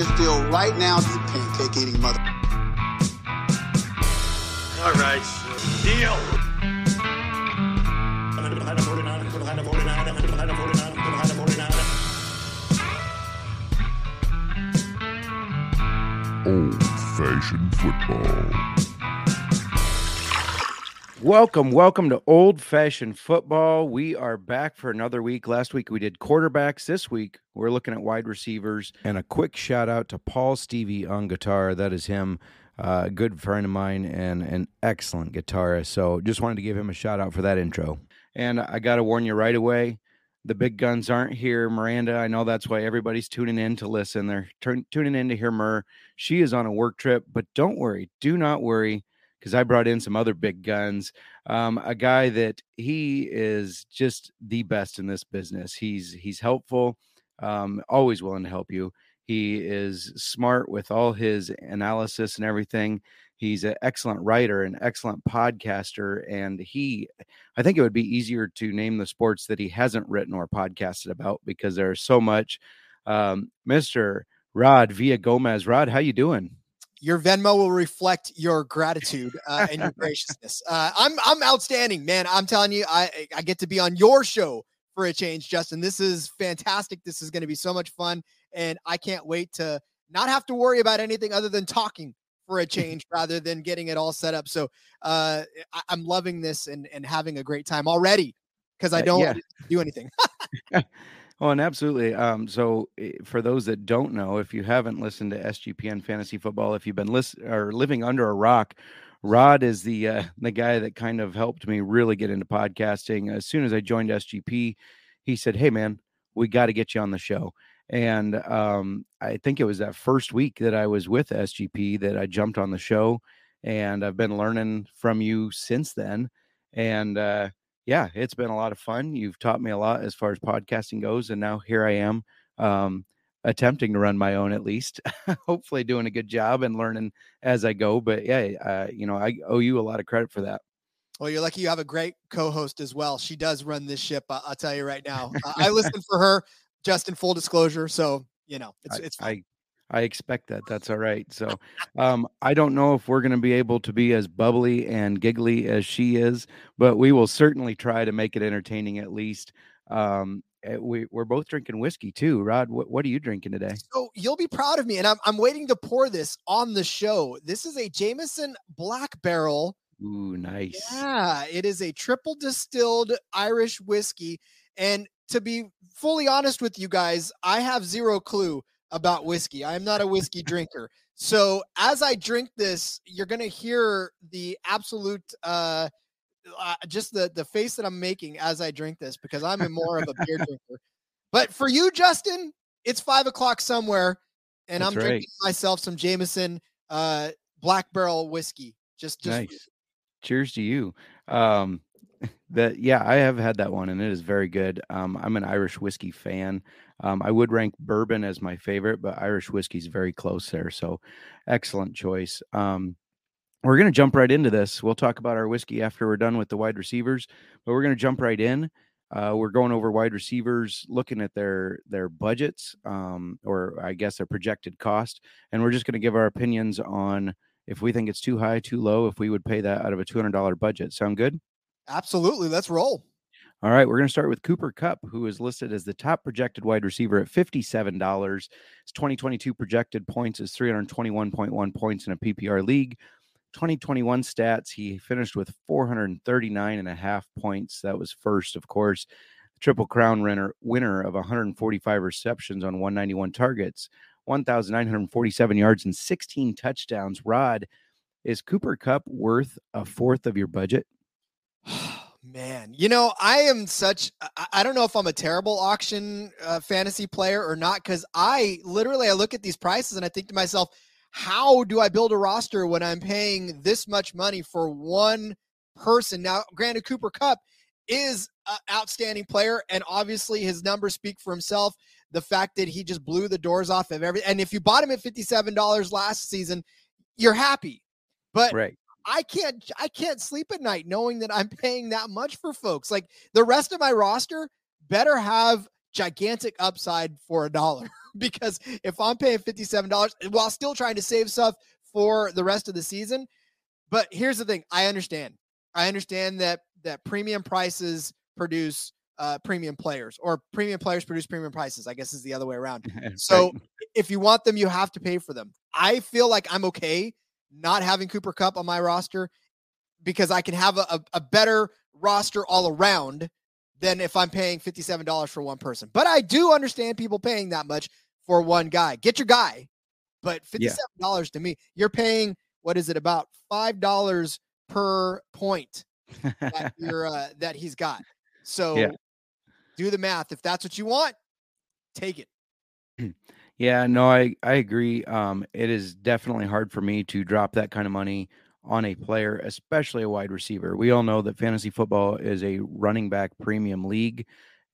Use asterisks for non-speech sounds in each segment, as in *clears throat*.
This deal right now, you pancake eating mother. All right, deal. Old Fashioned Football. Welcome, welcome to Old Fashioned Football. We are back for another week. Last week we did quarterbacks. This week we're looking at wide receivers. And a quick shout out to Paul Stevie on guitar. That is him, uh, a good friend of mine and an excellent guitarist. So just wanted to give him a shout out for that intro. And I got to warn you right away the big guns aren't here. Miranda, I know that's why everybody's tuning in to listen. They're turn, tuning in to hear Mur. She is on a work trip, but don't worry, do not worry, because I brought in some other big guns. Um, a guy that he is just the best in this business. He's he's helpful, um, always willing to help you. He is smart with all his analysis and everything. He's an excellent writer, an excellent podcaster, and he, I think it would be easier to name the sports that he hasn't written or podcasted about because there's so much. Um, Mr. Rod Villagomez, Rod, how you doing? Your Venmo will reflect your gratitude *laughs* uh, and your graciousness. Uh, I'm I'm outstanding, man. I'm telling you, I I get to be on your show for a change, Justin. This is fantastic. This is going to be so much fun, and I can't wait to not have to worry about anything other than talking for a *laughs* change rather than getting it all set up. So uh, I, am loving this and and having a great time already because I don't yeah. do anything. *laughs* Oh, and absolutely. Um, so, eh, for those that don't know, if you haven't listened to SGPN Fantasy Football, if you've been list- or living under a rock, Rod is the uh, *laughs* the guy that kind of helped me really get into podcasting. As soon as I joined SGP, he said, "Hey, man, we got to get you on the show." And um, I think it was that first week that I was with SGP that I jumped on the show, and I've been learning from you since then. And uh, yeah, it's been a lot of fun. You've taught me a lot as far as podcasting goes, and now here I am, um, attempting to run my own at least. *laughs* Hopefully, doing a good job and learning as I go. But yeah, uh, you know, I owe you a lot of credit for that. Well, you're lucky you have a great co-host as well. She does run this ship. I- will tell you right now. Uh, I listen for her, just in full disclosure. So you know, it's I, it's. Fine. I expect that. That's all right. So, um, I don't know if we're going to be able to be as bubbly and giggly as she is, but we will certainly try to make it entertaining at least. Um, eh, we, we're both drinking whiskey too. Rod, what, what are you drinking today? So you'll be proud of me, and I'm I'm waiting to pour this on the show. This is a Jameson Black Barrel. Ooh, nice. Yeah, it is a triple distilled Irish whiskey, and to be fully honest with you guys, I have zero clue about whiskey. I am not a whiskey drinker. So as I drink this, you're gonna hear the absolute uh, uh, just the the face that I'm making as I drink this because I'm more of a beer *laughs* drinker. But for you, Justin, it's five o'clock somewhere, and That's I'm right. drinking myself some Jameson uh, Black Barrel whiskey. Just, just nice. Cheers to you. Um, *laughs* that yeah, I have had that one, and it is very good. Um, I'm an Irish whiskey fan. Um, I would rank bourbon as my favorite, but Irish whiskey is very close there. So, excellent choice. Um, we're going to jump right into this. We'll talk about our whiskey after we're done with the wide receivers, but we're going to jump right in. Uh, we're going over wide receivers, looking at their their budgets, um, or I guess their projected cost, and we're just going to give our opinions on if we think it's too high, too low, if we would pay that out of a two hundred dollar budget. Sound good? Absolutely. Let's roll. All right, we're going to start with Cooper Kupp, who is listed as the top projected wide receiver at $57. His 2022 projected points is 321.1 points in a PPR league. 2021 stats, he finished with 439 and a half points. That was first, of course. Triple Crown winner, winner of 145 receptions on 191 targets, 1,947 yards and 16 touchdowns. Rod, is Cooper Kupp worth a fourth of your budget? *sighs* *sighs* Man, you know, I am such I, don't know if I'm a terrible auction uh, fantasy player or not cuz I literally I look at these prices and I think to myself, how do I build a roster when I'm paying this much money for one person? Now, granted Cooper Kupp is an outstanding player and obviously his numbers speak for himself. The fact that he just blew the doors off of every and if you bought him at $57 last season, you're happy. But right. I can't I can't sleep at night knowing that I'm *laughs* paying that much for folks. Like the rest of my roster better have gigantic upside for a dollar *laughs* because if I'm paying $57 while still trying to save stuff for the rest of the season, but here's the thing, I understand. I understand that that premium prices produce uh, premium players or premium players produce premium prices, I guess is the other way around. *laughs* So if you want them, you have to pay for them. I feel like I'm okay not having Cooper Kupp on my roster because I can have a, a, a better roster all around than if I'm paying $57 for one person. But I do understand people paying that much for one guy. Get your guy. But $57 yeah. to me, you're paying what is it about $5 per point that *laughs* you're uh, that he's got. So yeah. do the math. If that's what you want, take it. *clears throat* *clears throat* Yeah, no, I I agree. Um, it is definitely hard for me to drop that kind of money on a player, especially a wide receiver. We all know that fantasy football is a running back premium league,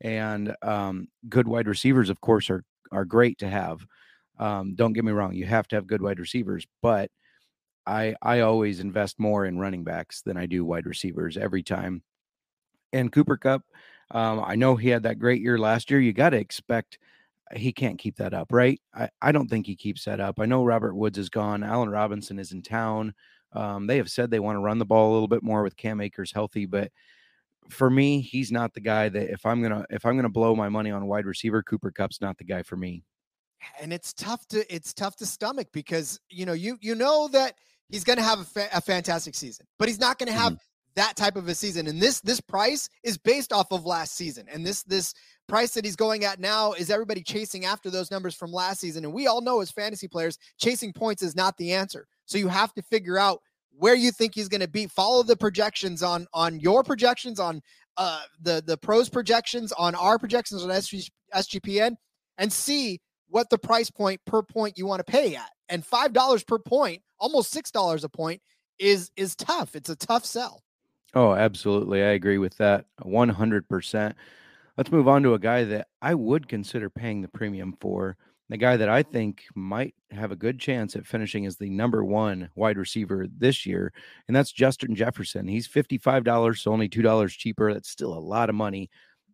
and um, good wide receivers, of course, are are great to have. Um, don't get me wrong; you have to have good wide receivers, but I I always invest more in running backs than I do wide receivers every time. And Cooper Kupp, um, I know he had that great year last year. You got to expect he can't keep that up, right? I, I don't think he keeps that up. I know Robert Woods is gone. Allen Robinson is in town. Um, they have said they want to run the ball a little bit more with Cam Akers healthy, but for me, he's not the guy that if I'm gonna if I'm gonna blow my money on wide receiver, Cooper Kupp's not the guy for me. And it's tough to it's tough to stomach because you know you you know that he's gonna have a, fa- a fantastic season, but he's not gonna have mm-hmm. that type of a season. And this this price is based off of last season, and this this price that he's going at now is everybody chasing after those numbers from last season. And we all know as fantasy players, chasing points is not the answer. So you have to figure out where you think he's going to be. Follow the projections on on your projections on uh the the pros projections on our projections on SG, SGPN and see what the price point per point you want to pay at. And five dollars per point, almost six dollars a point, is is tough. It's a tough sell. Oh, absolutely. I agree with that 100%. Let's move on to a guy that I would consider paying the premium for. The guy that I think might have a good chance at finishing as the number one wide receiver this year, and that's Justin Jefferson. He's $55, so only $2 cheaper. That's still a lot of money.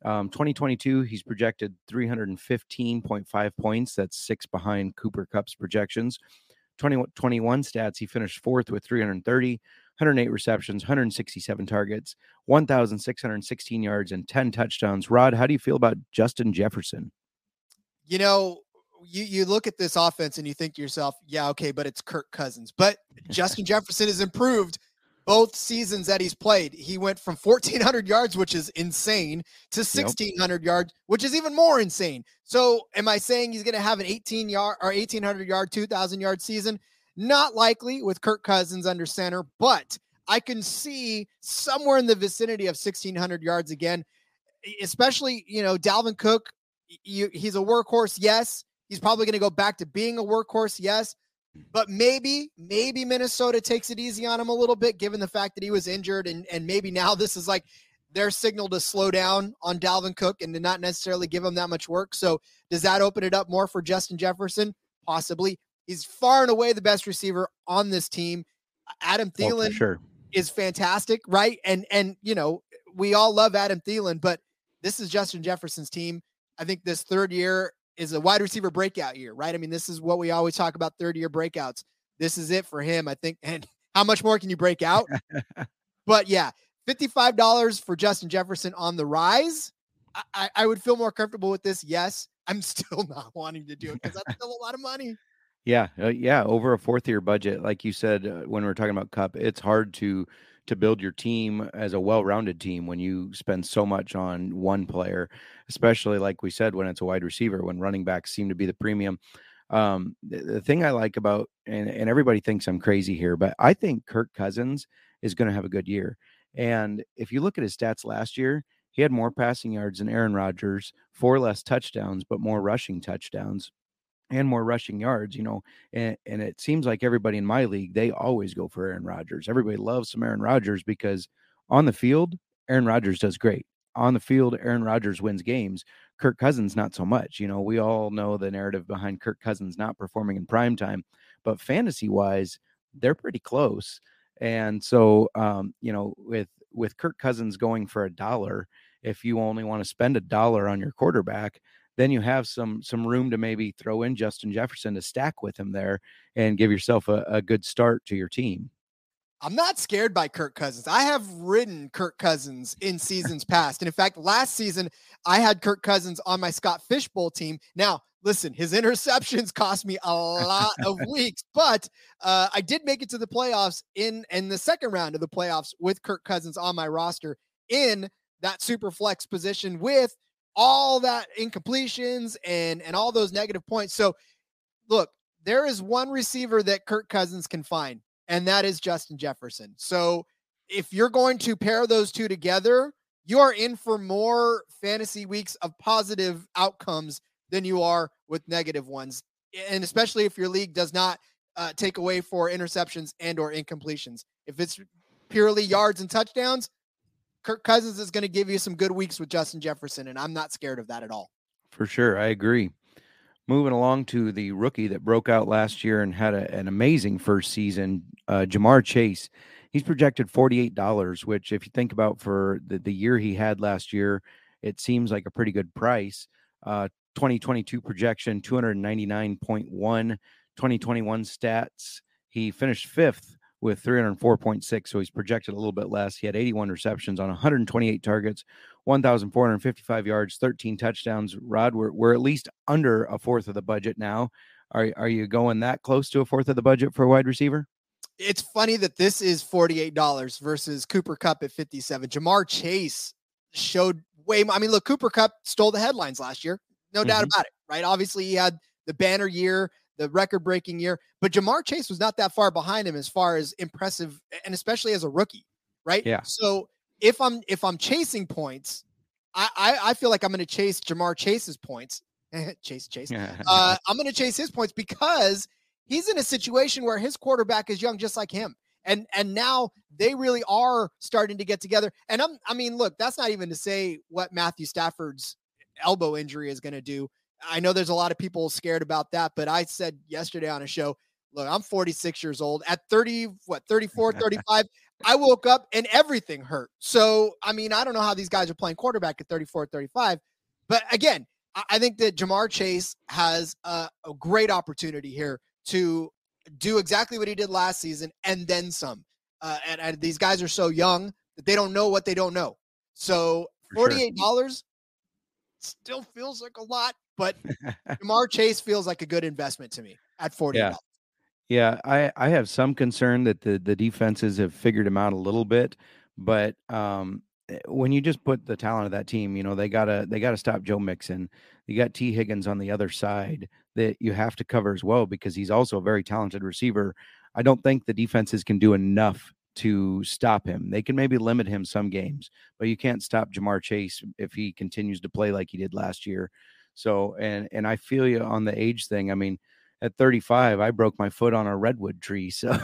Um, 2022, he's projected 315.5 points. That's six behind Cooper Kupp's projections. 2021 stats, he finished fourth with 330. 108 receptions, 167 targets, 1,616 yards, and 10 touchdowns. Rod, how do you feel about Justin Jefferson? You know, you, you look at this offense and you think to yourself, yeah, okay, but it's Kirk Cousins. But Justin *laughs* Jefferson has improved both seasons that he's played. He went from 1,400 yards, which is insane, to 1,600 yep. yards, which is even more insane. So, am I saying he's going to have an 18 yard or 1,800 yard, 2,000 yard season? Not likely with Kirk Cousins under center, but I can see somewhere in the vicinity of 1,600 yards again, especially, you know, Dalvin Cook. You, he's a workhorse, yes. He's probably going to go back to being a workhorse, yes. But maybe, maybe Minnesota takes it easy on him a little bit, given the fact that he was injured, and and maybe now *laughs* this is like their signal to slow down on Dalvin Cook and to not necessarily give him that much work. So does that open it up more for Justin Jefferson? Possibly. He's far and away the best receiver on this team. Adam oh, Thielen oh, sure. is fantastic, right? And and you know, we all love Adam Thielen, but this is Justin Jefferson's team. I think this third year is a wide receiver breakout year, right? I mean, this is what we always talk about third year breakouts. This is it for him, I think. And *laughs* how much more can you break out? *laughs* but yeah, $55 for Justin Jefferson on the rise. I, I would feel more comfortable with this. Yes. I'm *laughs* still not wanting to do it because that's still a lot of money. Yeah, uh, yeah, over a fourth year budget, like you said uh, when we are talking about Kupp, it's hard to to build your team as a well-rounded team when you spend so much on one player, especially like we said when it's a wide receiver, when running backs seem to be the premium. Um, the, the thing I like about and, and everybody thinks I'm crazy here, but I think Kirk Cousins is going to have a good year. And if you look at his stats last year, he had more passing yards than Aaron Rodgers, four less touchdowns, but more rushing touchdowns and more rushing yards, you know. And, and it seems like everybody in my league, they always go for Aaron Rodgers. Everybody loves some Aaron Rodgers because on the field, Aaron Rodgers does great. On the field, Aaron Rodgers wins games. Kirk Cousins, not so much. You know, we all know the narrative behind Kirk Cousins not performing in prime time, but fantasy wise, they're pretty close. And so, um, you know, with with Kirk Cousins going for a dollar, if you only want to spend a dollar on your quarterback, then you have some some room to maybe throw in Justin Jefferson to stack with him there and give yourself a, a good start to your team. I'm not scared by Kirk Cousins. I have ridden Kirk Cousins in seasons past. And in fact, last season, I had Kirk Cousins on my Scott Fish Bowl team. Now, listen, his interceptions cost me a lot of *laughs* weeks, but uh, I did make it to the playoffs in, in the second round of the playoffs with Kirk Cousins on my roster in that super flex position with all that incompletions and, and all those negative points. So, look, there is one receiver that Kirk Cousins can find and that is Justin Jefferson. So if you're going to pair those two together, you are in for more fantasy weeks of positive outcomes than you are with negative ones. And especially if your league does not uh, take away for interceptions and or incompletions. If it's purely yards and touchdowns, Kirk Cousins is going to give you some good weeks with Justin Jefferson, and I'm not scared of that at all. For sure, I agree. Moving along to the rookie that broke out last year and had a, an amazing first season, uh, Ja'Marr Chase. He's projected $48, which, if you think about for the, the year he had last year, it seems like a pretty good price. Uh, 2022 projection 299.1, 2021 stats. He finished fifth with 304.6, so he's projected a little bit less. He had 81 receptions on 128 targets, 1,455 yards, 13 touchdowns. Rod, we're, we're at least under a fourth of the budget now. Are, are you going that close to a fourth of the budget for a wide receiver? It's funny that this is $48 versus Cooper Kupp at 57. Ja'Marr Chase showed way more. I mean, look, Cooper Kupp stole the headlines last year. No mm-hmm. doubt about it, right? Obviously, he had the banner year, the record breaking year, but Ja'Marr Chase was not that far behind him as far as impressive and especially as a rookie, right? Yeah. So if I'm if I'm chasing points, I I, I feel like I'm going to chase Ja'Marr Chase's points. *laughs* chase Chase. *laughs* uh, I'm going to chase his points because he's in a situation where his quarterback is young, just like him. And and now they really are starting to get together. And I'm I mean, look, that's not even to say what Matthew Stafford's elbow injury is going to do. I know there's a lot of people scared about that, but I said yesterday on a show, look, I'm 46 years old. At 30, what, 34, *laughs* 35, I woke up and everything hurt. So, I mean, I don't know how these guys are playing quarterback at 34, 35. But again, I think that Ja'Marr Chase has a, a great opportunity here to do exactly what he did last season and then some. Uh, and, and, these guys are so young that they don't know what they don't know. So, $48 sure. still feels like a lot, but Ja'Marr Chase feels like a good investment to me at 40. Yeah. Yeah, I, I have some concern that the, the defenses have figured him out a little bit, but um, eh, when you just put the talent of that team, you know they gotta they gotta stop Joe Mixon. You got Tee Higgins on the other side that you have to cover as well because he's also a very talented receiver. I don't think the defenses can do enough to stop him. They can maybe limit him some games, but you can't stop Ja'Marr Chase if he continues to play like he did last year. So and and I feel you on the age thing. I mean, at 35, I broke my foot on a redwood tree. *laughs* So,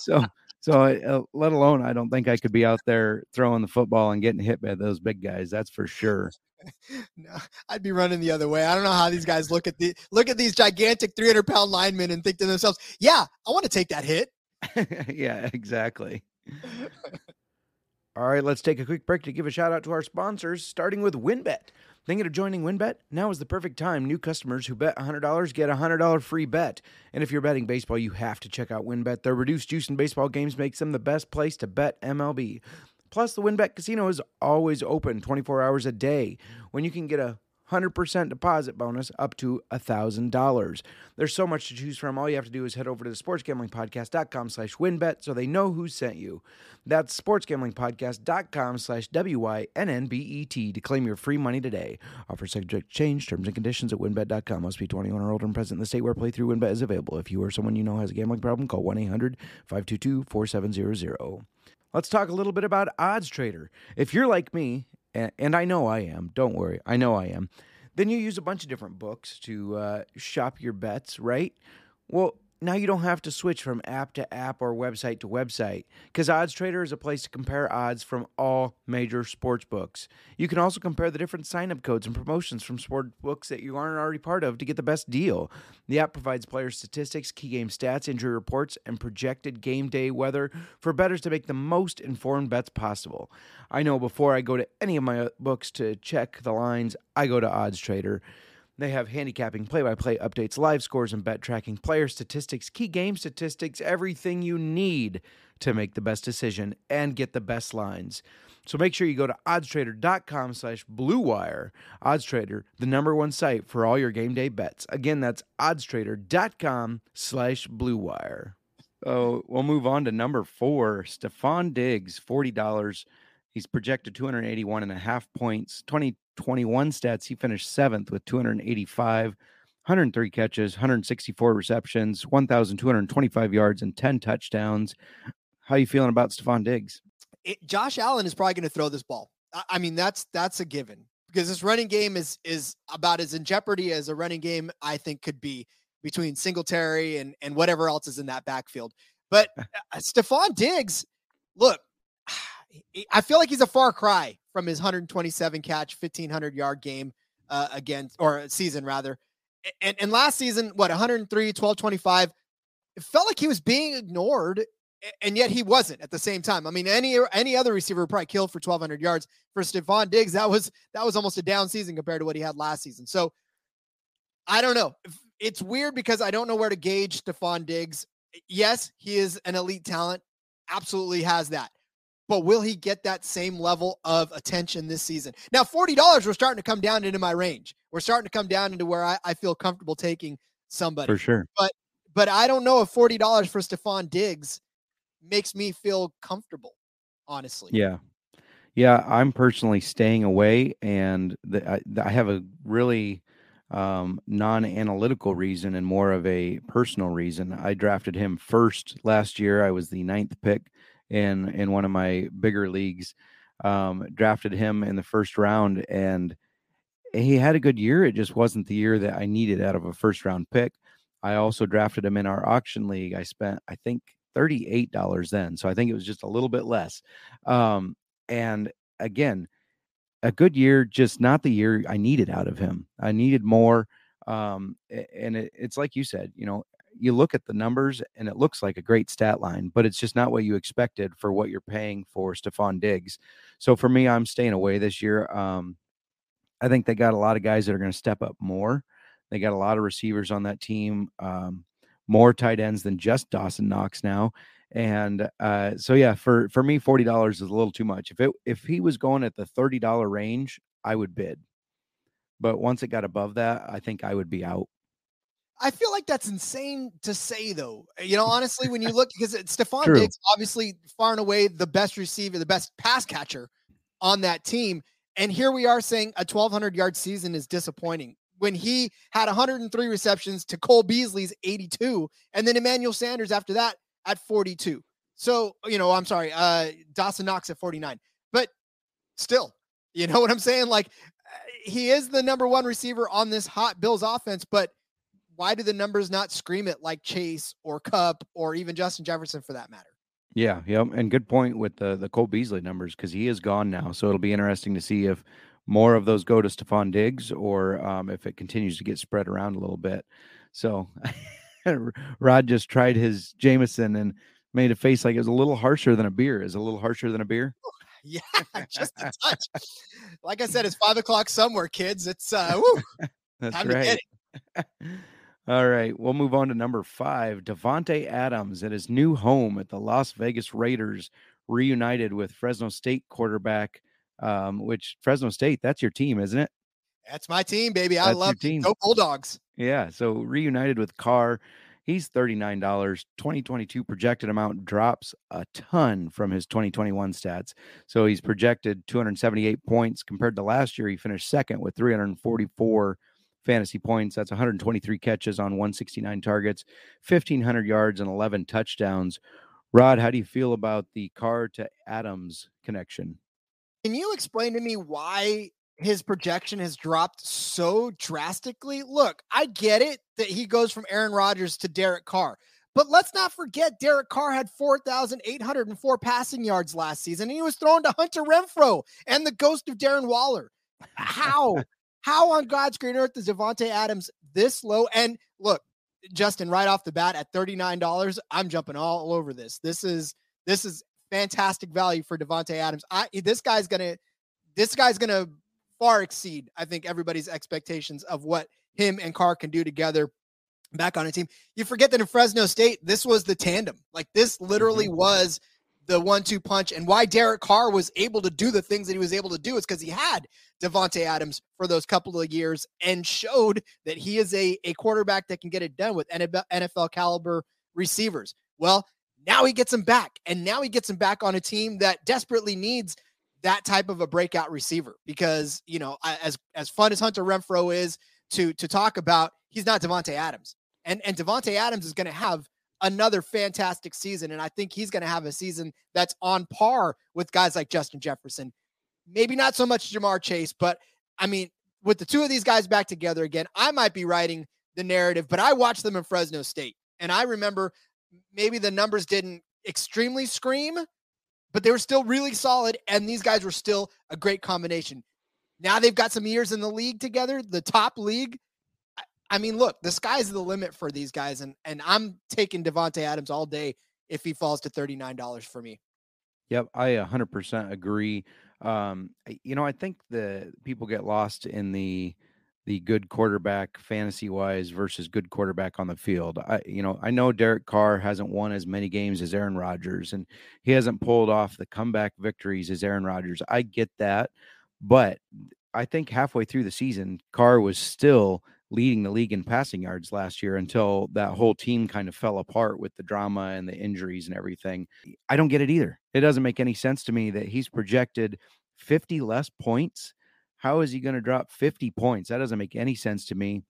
so, so, uh, let alone, I don't think I could be out there throwing the football and getting hit by those big guys. That's for sure. *laughs* no, I'd be running the other way. I don't know how these guys look at the look at these gigantic 300 pound linemen and think to themselves, "Yeah, I want to take that hit." *laughs* yeah, exactly. All right, let's take a quick break to give a shout out to our sponsors, starting with WynnBET. Thinking of joining WynnBET? Now is the perfect time. New customers who bet $100 get a $100 free bet. And if you're betting baseball, you have to check out WynnBET. Their reduced juice in baseball games makes them the best place to bet MLB. Plus, the WynnBET casino is always open 24 hours a day. When you can get a 100% deposit bonus up to $1,000. There's so much to choose from. All you have to do is head over to the sportsgamblingpodcast.com slash wynnbet so they know who sent you. That's sportsgamblingpodcast.com slash W-Y-N-N-B-E-T to claim your free money today. Offer subject change. Terms and conditions at wynnbet.com. Must be 21 or older and present in the state where playthrough WynnBET is available. If you or someone you know has a gambling problem, call 1-800-522-4700. Let's talk a little bit about Odds Trader. If you're like me, and, and I know I am, don't worry, I know I am, then you use a bunch of different books to uh, shop your bets, right? Well, now you don't have to switch from app to app or website to website because Odds Trader is a place to compare odds from all major sports books. You can also compare the different sign up codes and promotions from sport books that you aren't already part of to get the best deal. The app provides player statistics, key game stats, injury reports, and projected game day weather for bettors to make the most informed bets possible. I know before I go to any of my uh, books to check the lines, I go to Odds Trader. They have handicapping, play by play updates, live scores, and bet tracking, player statistics, key game statistics, everything you need to make the best decision and get the best lines. So make sure you go to oddstrader.com slash blue wire. Oddstrader, the number one site for all your game day bets. Again, that's oddstrader.com slash blue wire. Oh, we'll move on to number four. Stefon Diggs, $40. He's projected 281 and a half points, 2021 stats. He finished seventh with 285, 103 catches, 164 receptions, 1,225 yards, and 10 touchdowns. How are you feeling about Stefon Diggs? It, Josh Allen is probably going to throw this ball. I, I mean, that's that's a given because this running game is is about as in jeopardy as a running game I think could be between Singletary and and whatever else is in that backfield. But *laughs* uh, Stefon Diggs, look, *sighs* I feel like he's a far cry from his 127 catch, 1500 yard game uh, against or season rather. And, and last season, what 103, 12, 25, it felt like he was being ignored, and yet he wasn't at the same time. I mean, any any other receiver would probably killed for 1200 yards. For Stefon Diggs, that was that was almost a down season compared to what he had last season. So I don't know. It's weird because I don't know where to gauge Stefon Diggs. Yes, he is an elite talent, absolutely has that but will he get that same level of attention this season? Now, $40, we're starting to come down into my range. We're starting to come down into where I, I feel comfortable taking somebody. For sure. But but I don't know if $40 for Stefon Diggs makes me feel comfortable, honestly. Yeah. Yeah, I'm personally staying away, and the, I, I have a really um, non-analytical reason and more of a personal reason. I drafted him first last year. I was the ninth pick in in one of my bigger leagues. Um, drafted him in the first round, and he had a good year. It just wasn't the year that I needed out of a first round pick. I also drafted him in our auction league. I spent, I think, thirty-eight dollars then, so I think it was just a little bit less. Um, and again, a good year, just not the year I needed out of him. I needed more. Um, and it, it's like you said, you know, you look at the numbers and it looks like a great stat line, but it's just not what you expected for what you're paying for Stefon Diggs. So for me, I'm staying away this year. Um, I think they got a lot of guys that are going to step up more. They got a lot of receivers on that team, um, more tight ends than just Dawson Knox now. And uh, so yeah, for for me, forty dollars is a little too much. If it if he was going at the thirty dollar range, I would bid. But once it got above that, I think I would be out. I feel like that's insane to say, though. You know, honestly, when you look, because Stefon Diggs, obviously far and away the best receiver, the best pass catcher on that team. And here we are saying a 1,200 yard season is disappointing when he had 103 receptions to Cole Beasley's 82, and then Emmanuel Sanders after that at 42. So, you know, I'm sorry, uh, Dawson Knox at 49. But still, you know what I'm saying? Like, he is the number one receiver on this hot Bills offense, but why do the numbers not scream it like Chase or Kupp or even Justin Jefferson for that matter? Yeah, yep, and good point with the the Cole Beasley numbers because he is gone now. So it'll be interesting to see if more of those go to Stefon Diggs or um, if it continues to get spread around a little bit. So *laughs* Rod just tried his Jameson and made a face like it was a little harsher than a beer. Is a little harsher than a beer? *laughs* Yeah, *laughs* just a touch. like I said, it's five o'clock somewhere, kids. It's uh, woo, That's right. All right, we'll move on to number five. Davante Adams at his new home at the Las Vegas Raiders reunited with Fresno State quarterback, um, which Fresno State, that's your team, isn't it? That's my team, baby. I That's love team. Go Bulldogs. Yeah. So reunited with Carr, he's $39. 2022 projected amount drops a ton from his 2021 stats. So he's projected 278 points compared to last year. He finished second with 344 fantasy points. That's 123 catches on 169 targets, 1,500 yards, and 11 touchdowns. Rod, how do you feel about the Carr to Adams connection? Can you explain to me why his projection has dropped so drastically? Look, I get it that he goes from Aaron Rodgers to Derek Carr. But let's not forget Derek Carr had 4,804 passing yards last season, and he was thrown to Hunter Renfrow and the ghost of Darren Waller. *laughs* How? How on God's green earth is Davante Adams this low? And look, Justin, right off the bat at $39, I'm jumping all over this. This is this is fantastic value for Davante Adams. I this guy's gonna this guy's gonna far exceed, I think, everybody's expectations of what him and Carr can do together back on a team. You forget that in Fresno State, this was the tandem. Like this literally mm-hmm. was the one-two punch, and why Derek Carr was able to do the things that he was able to do is because he had Davante Adams for those couple of years and showed that he is a, a quarterback that can get it done with NFL caliber receivers. Well, now he gets him back, and now he gets him back on a team that desperately needs that type of a breakout receiver because you know as as fun as Hunter Renfrow is to to talk about, he's not Davante Adams, and and Davante Adams is going to have another fantastic season, and I think he's going to have a season that's on par with guys like Justin Jefferson. Maybe not so much Ja'Marr Chase, but I mean, with the two of these guys back together again, I might be writing the narrative. But I watched them in Fresno State, and I remember maybe the numbers didn't extremely scream, but they were still really solid. And these guys were still a great combination. Now they've got some years in the league together, the top league. I, mean, look, the sky's the limit for these guys. And and I'm taking Davante Adams all day if he falls to $39 for me. Yep, I 100% agree. Um, you know, I think the people get lost in the the good quarterback fantasy wise versus good quarterback on the field. I, you know, I know Derek Carr hasn't won as many games as Aaron Rodgers, and he hasn't pulled off the comeback victories as Aaron Rodgers. I get that, but I think halfway through the season, Carr was still leading the league in passing yards last year until that whole team kind of fell apart with the drama and the injuries and everything. I don't get it either. It doesn't make any sense to me that he's projected 50 less points. How is he going to drop 50 points? That doesn't make any sense to me.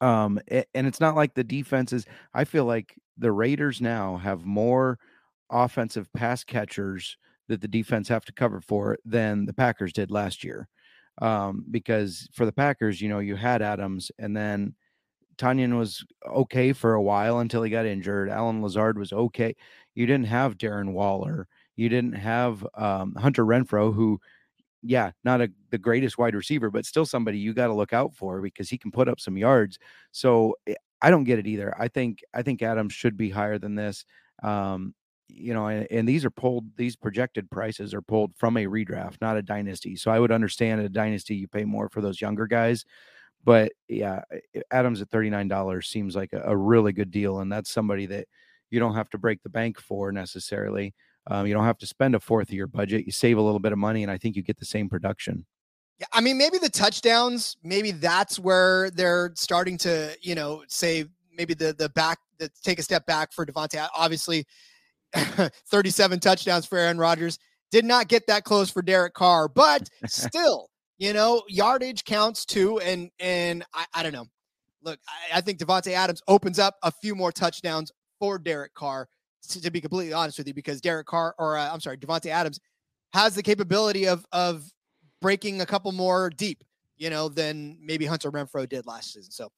Um, and it's not like the defenses. I feel like the Raiders now have more offensive pass catchers that the defense have to cover for than the Packers did last year. Um, because for the Packers, you know, you had Adams and then Tonyan was okay for a while until he got injured. Allen Lazard was okay. You didn't have Darren Waller. You didn't have um, Hunter Renfrow, who, yeah, not a, the greatest wide receiver, but still somebody you got to look out for because he can put up some yards. So eh, I don't get it either. I think I think Adams should be higher than this. Um, you know, and, and these are pulled. These projected prices are pulled from a redraft, not a dynasty. So I would understand a dynasty you pay more for those younger guys. But yeah, Adams at $39 seems like a, a really good deal. And that's somebody that you don't have to break the bank for necessarily. Um, you don't have to spend a fourth of your budget. You save a little bit of money, and I think you get the same production. Yeah, I mean, maybe the touchdowns, maybe that's where they're starting to, you know, say maybe the the back, the take a step back for Davante. Obviously, *laughs* 37 touchdowns for Aaron Rodgers. Did not get that close for Derek Carr, but still, you know, yardage counts too. And and I, I don't know. Look, I, I think Davante Adams opens up a few more touchdowns for Derek Carr. To, to be completely honest with you, because Derek Carr, or uh, I'm sorry, Davante Adams, has the capability of of breaking a couple more deep, you know, than maybe Hunter Renfrow did last season. So,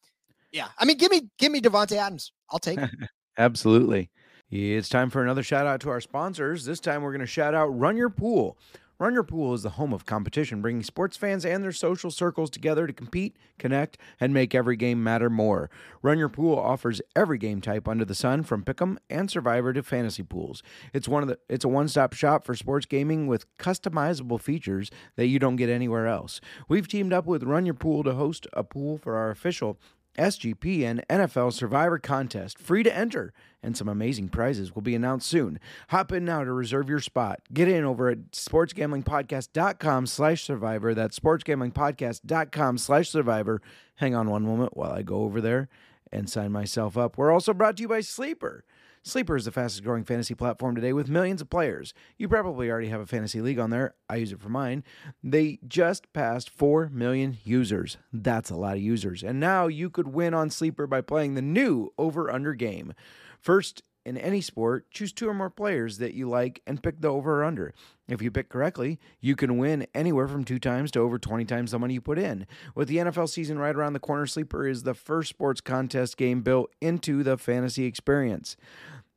yeah, I mean, give me give me Davante Adams. I'll take it. *laughs* Absolutely. It's time for another shout out to our sponsors. This time we're going to shout out Run Your Pool. Run Your Pool is the home of competition, bringing sports fans and their social circles together to compete, connect, and make every game matter more. Run Your Pool offers every game type under the sun, from pick'em and survivor to fantasy pools. It's one of the it's a one-stop shop for sports gaming with customizable features that you don't get anywhere else. We've teamed up with Run Your Pool to host a pool for our official SGPN NFL Survivor contest, free to enter. And some amazing prizes will be announced soon. Hop in now to reserve your spot. Get in over at sportsgamblingpodcast.com slash survivor. That's sportsgamblingpodcast.com slash survivor. Hang on one moment while I go over there and sign myself up. We're also brought to you by Sleeper. Sleeper is the fastest growing fantasy platform today with millions of players. You probably already have a fantasy league on there. I use it for mine. They just passed 4 million users. That's a lot of users. And now you could win on Sleeper by playing the new over under game. First, in any sport, choose two or more players that you like and pick the over or under. If you pick correctly, you can win anywhere from two times to over 20 times the money you put in. With the NFL season right around the corner, Sleeper is the first sports contest game built into the fantasy experience.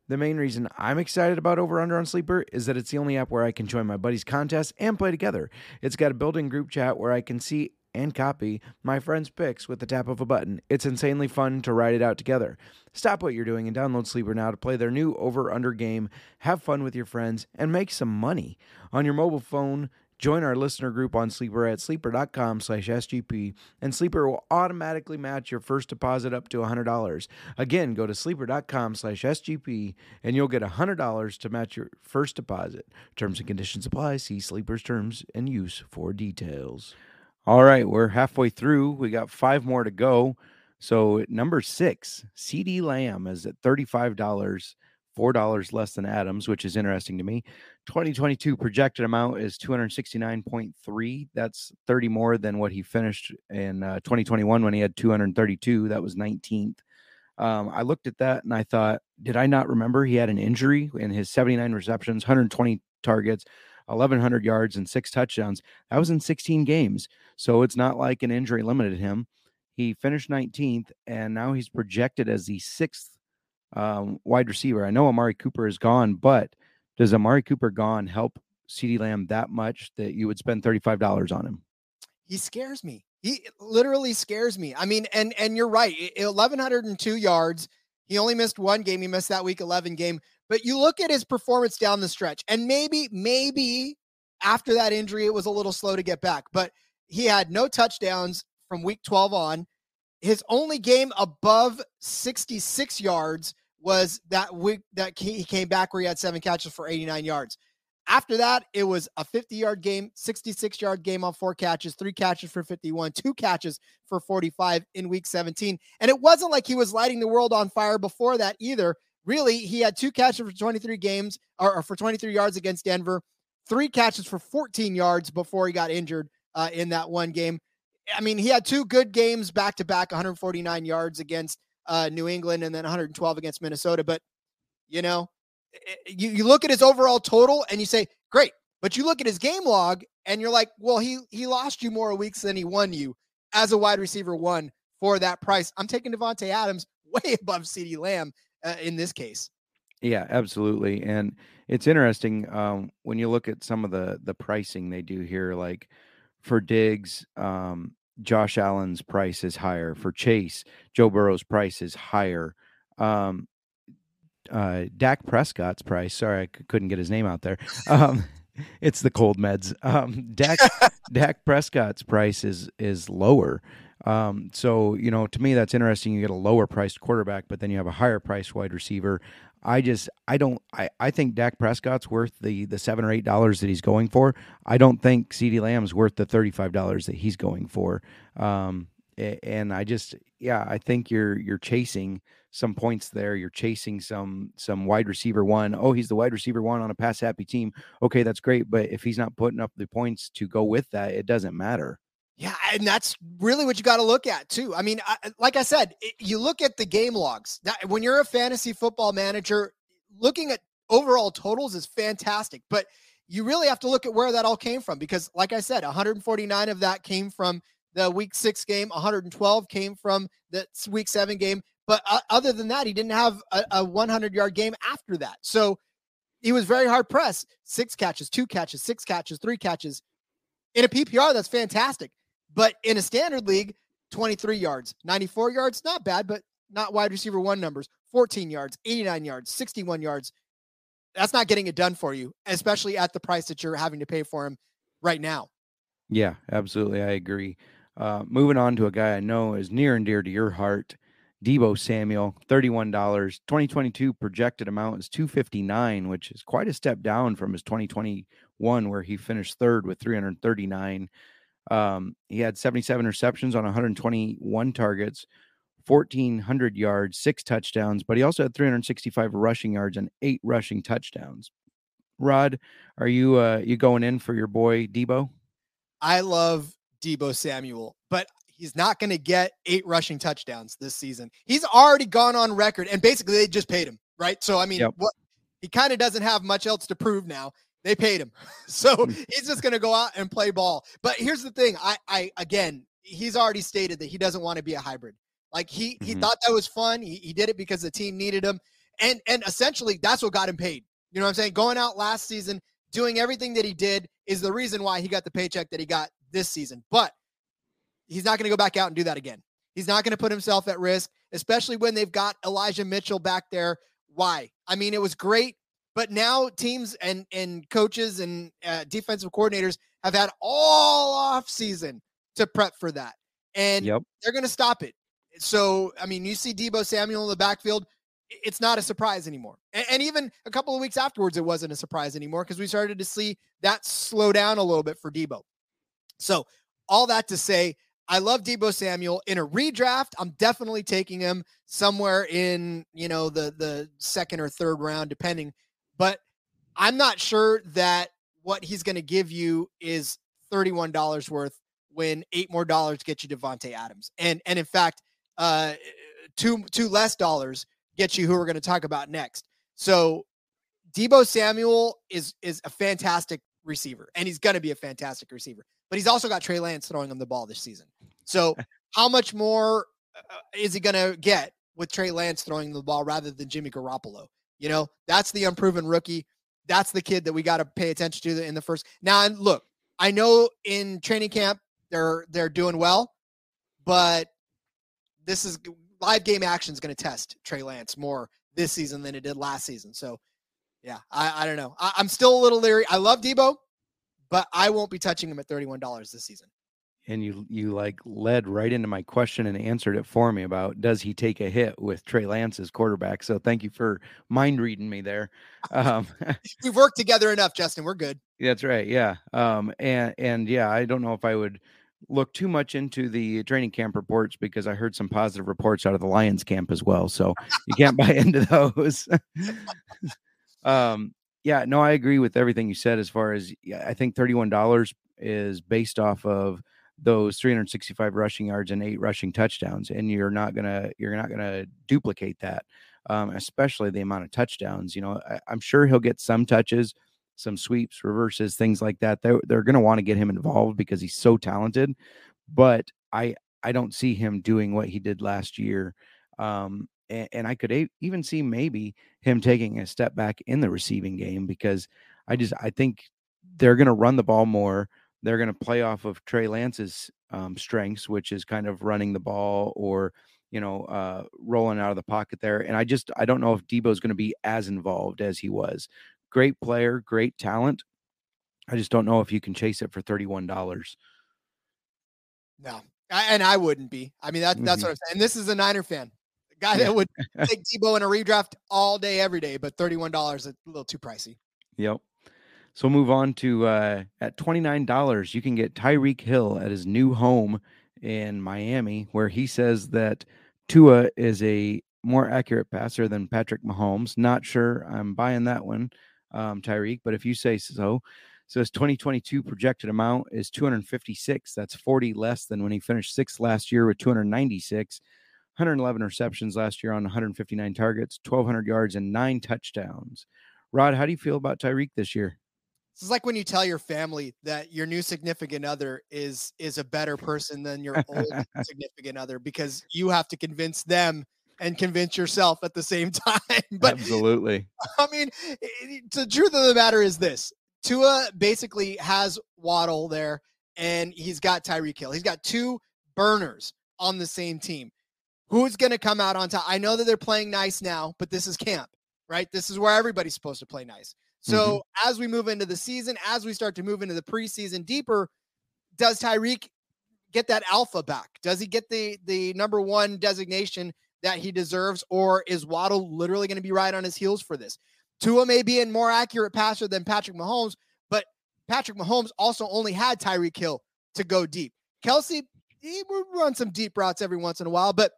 The main reason I'm excited about Over Under on Sleeper is that it's the only app where I can join my buddies' contests and play together. It's got a built in group chat where I can see and copy my friends' picks with the tap of a button. It's insanely fun to write it out together. Stop what you're doing and download Sleeper now to play their new over under game, have fun with your friends, and make some money. On your mobile phone, join our listener group on Sleeper at sleeper.com slash SGP, and Sleeper will automatically match your first deposit up to $100. Again, go to sleeper.com slash SGP, and you'll get $100 to match your first deposit. Terms and conditions apply. See Sleeper's terms and use for details. All right, we're halfway through. We got five more to go. So number six, CeeDee Lamb is at $35, $4 less than Adams, which is interesting to me. 2022 projected amount is 269.3. That's 30 more than what he finished in uh, 2021 when he had 232. That was 19th. Um, I looked at that and I thought, did I not remember he had an injury in his 79 receptions, 120 targets, 1,100 yards, and six touchdowns? That was in 16 games. So it's not like an injury limited him. He finished 19th, and now he's projected as the sixth um, wide receiver. I know Amari Cooper is gone, but does Amari Cooper gone help CeeDee Lamb that much that you would spend $35 on him? He scares me. He literally scares me. I mean, and and you're right. 1102 yards. He only missed one game. He missed that week 11 game. But you look at his performance down the stretch, and maybe, maybe after that injury, it was a little slow to get back. But he had no touchdowns from week 12 on. His only game above 66 yards was that week that he came back where he had seven catches for 89 yards. After that, it was a 50 yard game, 66 yard game on four catches, three catches for 51, two catches for 45 in week 17. And it wasn't like he was lighting the world on fire before that either. Really, he had two catches for 23 games or, or for 23 yards against Denver, three catches for 14 yards before he got injured uh, in that one game. I mean, he had two good games back to back 149 yards against uh, New England and then 112 against Minnesota. But, you know, you, you look at his overall total and you say, great. But you look at his game log and you're like, well, he he lost you more weeks than he won you as a wide receiver one for that price. I'm taking Davante Adams *laughs* way above CeeDee Lamb uh, in this case. Yeah, absolutely. And it's interesting um, when you look at some of the the pricing they do here, like for Diggs, um, Josh Allen's price is higher. For Chase, Joe Burrow's price is higher. Um, uh, Dak Prescott's price. Sorry, I c- couldn't get his name out there. *laughs* Um, it's the cold meds. Um, Dak *laughs* Dak Prescott's price is is lower. Um, so you know, to me, that's interesting. You get a lower priced quarterback, but then you have a higher priced wide receiver. I just I don't I, I think Dak Prescott's worth the the seven or eight dollars that he's going for. I don't think CeeDee Lamb's worth the thirty five dollars that he's going for. Um, and I just yeah I think you're you're chasing some points there. You're chasing some some wide receiver one. Oh, he's the wide receiver one on a pass happy team. Okay, that's great, but if he's not putting up the points to go with that, it doesn't matter. Yeah, and that's really what you got to look at too. I mean, I, like I said, it, you look at the game logs. That, when you're a fantasy football manager, looking at overall totals is fantastic, but you really have to look at where that all came from because, like I said, 149 of that came from the week six game, 112 came from the week seven game. But uh, other than that, he didn't have a, a 100 yard game after that. So he was very hard pressed. Six catches, two catches, six catches, three catches. In a PPR, that's fantastic. But in a standard league, 23 yards, 94 yards, not bad, but not wide receiver one numbers. 14 yards, 89 yards, 61 yards. That's not getting it done for you, especially at the price that you're having to pay for him right now. Yeah, absolutely. I agree. Uh, moving on to a guy I know is near and dear to your heart, Deebo Samuel, $31. 2022 projected amount is 259, which is quite a step down from his 2021, where he finished third with 339. Um, he had 77 receptions on 121 targets, 1,400 yards, six touchdowns, but he also had 365 rushing yards and eight rushing touchdowns. Rod, are you uh you going in for your boy Deebo? I love Deebo Samuel, but he's not going to get eight rushing touchdowns this season. He's already gone on record, and basically they just paid him, right? So I mean, Yep. what he kind of doesn't have much else to prove now. They paid him, *laughs* so Hmm. he's just going to go out and play ball. But here's the thing: I, I again, he's already stated that he doesn't want to be a hybrid. Like he he Mhm. thought that was fun. He, he did it because the team needed him, and and essentially that's what got him paid. You know what I'm saying? Going out last season, doing everything that he did is the reason why he got the paycheck that he got this season. But he's not going to go back out and do that again. He's not going to put himself at risk, especially when they've got Elijah Mitchell back there. Why? I mean, it was great, but now teams and and coaches and uh, defensive coordinators have had all off season to prep for that, and Yep. they're going to stop it. So, I mean, you see Deebo Samuel in the backfield. It's not a surprise anymore. And, and even a couple of weeks afterwards, it wasn't a surprise anymore because we started to see that slow down a little bit for Deebo. So, all that to say, I love Deebo Samuel in a redraft. I'm definitely taking him somewhere in, you know, the the second or third round depending, but I'm not sure that what he's going to give you is $31 worth when eight more dollars get you Davante Adams. And and in fact, uh two two less dollars get you who we're going to talk about next. So Deebo Samuel is is a fantastic receiver, and he's going to be a fantastic receiver. But he's also got Trey Lance throwing him the ball this season. So *laughs* how much more uh, is he going to get with Trey Lance throwing the ball rather than Jimmy Garoppolo? You know, that's the unproven rookie. That's the kid that we got to pay attention to in the first. Now, look, I know in training camp they're they're doing well, but this is live game action is going to test Trey Lance more this season than it did last season. So, yeah, I, I don't know. I, I'm still a little leery. I love Deebo, but I won't be touching him at $31 this season. And you you like led right into my question and answered it for me about does he take a hit with Trey Lance as quarterback? So thank you for mind reading me there. *laughs* Um, *laughs* We've worked together enough, Justin. We're good. That's right. Yeah. Um, and and yeah, I don't know if I would look too much into the training camp reports because I heard some positive reports out of the Lions camp as well. So you can't buy *laughs* into those. um, yeah, no, I agree with everything you said as far as I think $31 is based off of those 365 rushing yards and eight rushing touchdowns. And you're not gonna you're not gonna duplicate that. Um, especially the amount of touchdowns. You know, I, I'm sure he'll get some touches, some sweeps, reverses, things like that. They're they're to want to get him involved because he's so talented. But I I don't see him doing what he did last year. Um, and, and I could a- even see maybe him taking a step back in the receiving game because I just I think they're going to run the ball more. They're going to play off of Trey Lance's um, strengths, which is kind of running the ball or you know uh, rolling out of the pocket there. And I just I don't know if Deebo's going to be as involved as he was. Great player, great talent. I just don't know if you can chase it for thirty one dollars. No, I, and I wouldn't be. I mean, that, that's what I'm saying. And this is a Niner fan, a guy that would *laughs* take Deebo in a redraft all day, every day, but $31 is a little too pricey. Yep. So we'll move on to uh, at twenty nine dollars, you can get Tyreek Hill at his new home in Miami, where he says that Tua is a more accurate passer than Patrick Mahomes. Not sure I'm buying that one, um, Tyreek, but if you say so. So his 2022 projected amount is 256. That's 40 less than when he finished sixth last year with 296. 111 receptions last year on 159 targets, 1,200 yards, and nine touchdowns. Rod, how do you feel about Tyreek this year? This is like when you tell your family that your new significant other is is a better person than your old *laughs* significant other because you have to convince them and convince yourself at the same *laughs* time. But Absolutely. *laughs* I mean, the truth of the matter is this: Tua basically has Waddle there, and he's got Tyreek Hill. He's got two burners on the same team. Who's going to come out on top? I know that they're playing nice now, but this is camp, right? This is where everybody's supposed to play nice. So mm-hmm. as we move into the season, as we start to move into the preseason deeper, does Tyreek get that alpha back? Does he get the the number one designation that he deserves, or is Waddle literally going to be right on his heels for this? Tua may be a more accurate passer than Patrick Mahomes, but Patrick Mahomes also only had Tyreek Hill to go deep. Kelce, he would run some deep routes every once in a while, but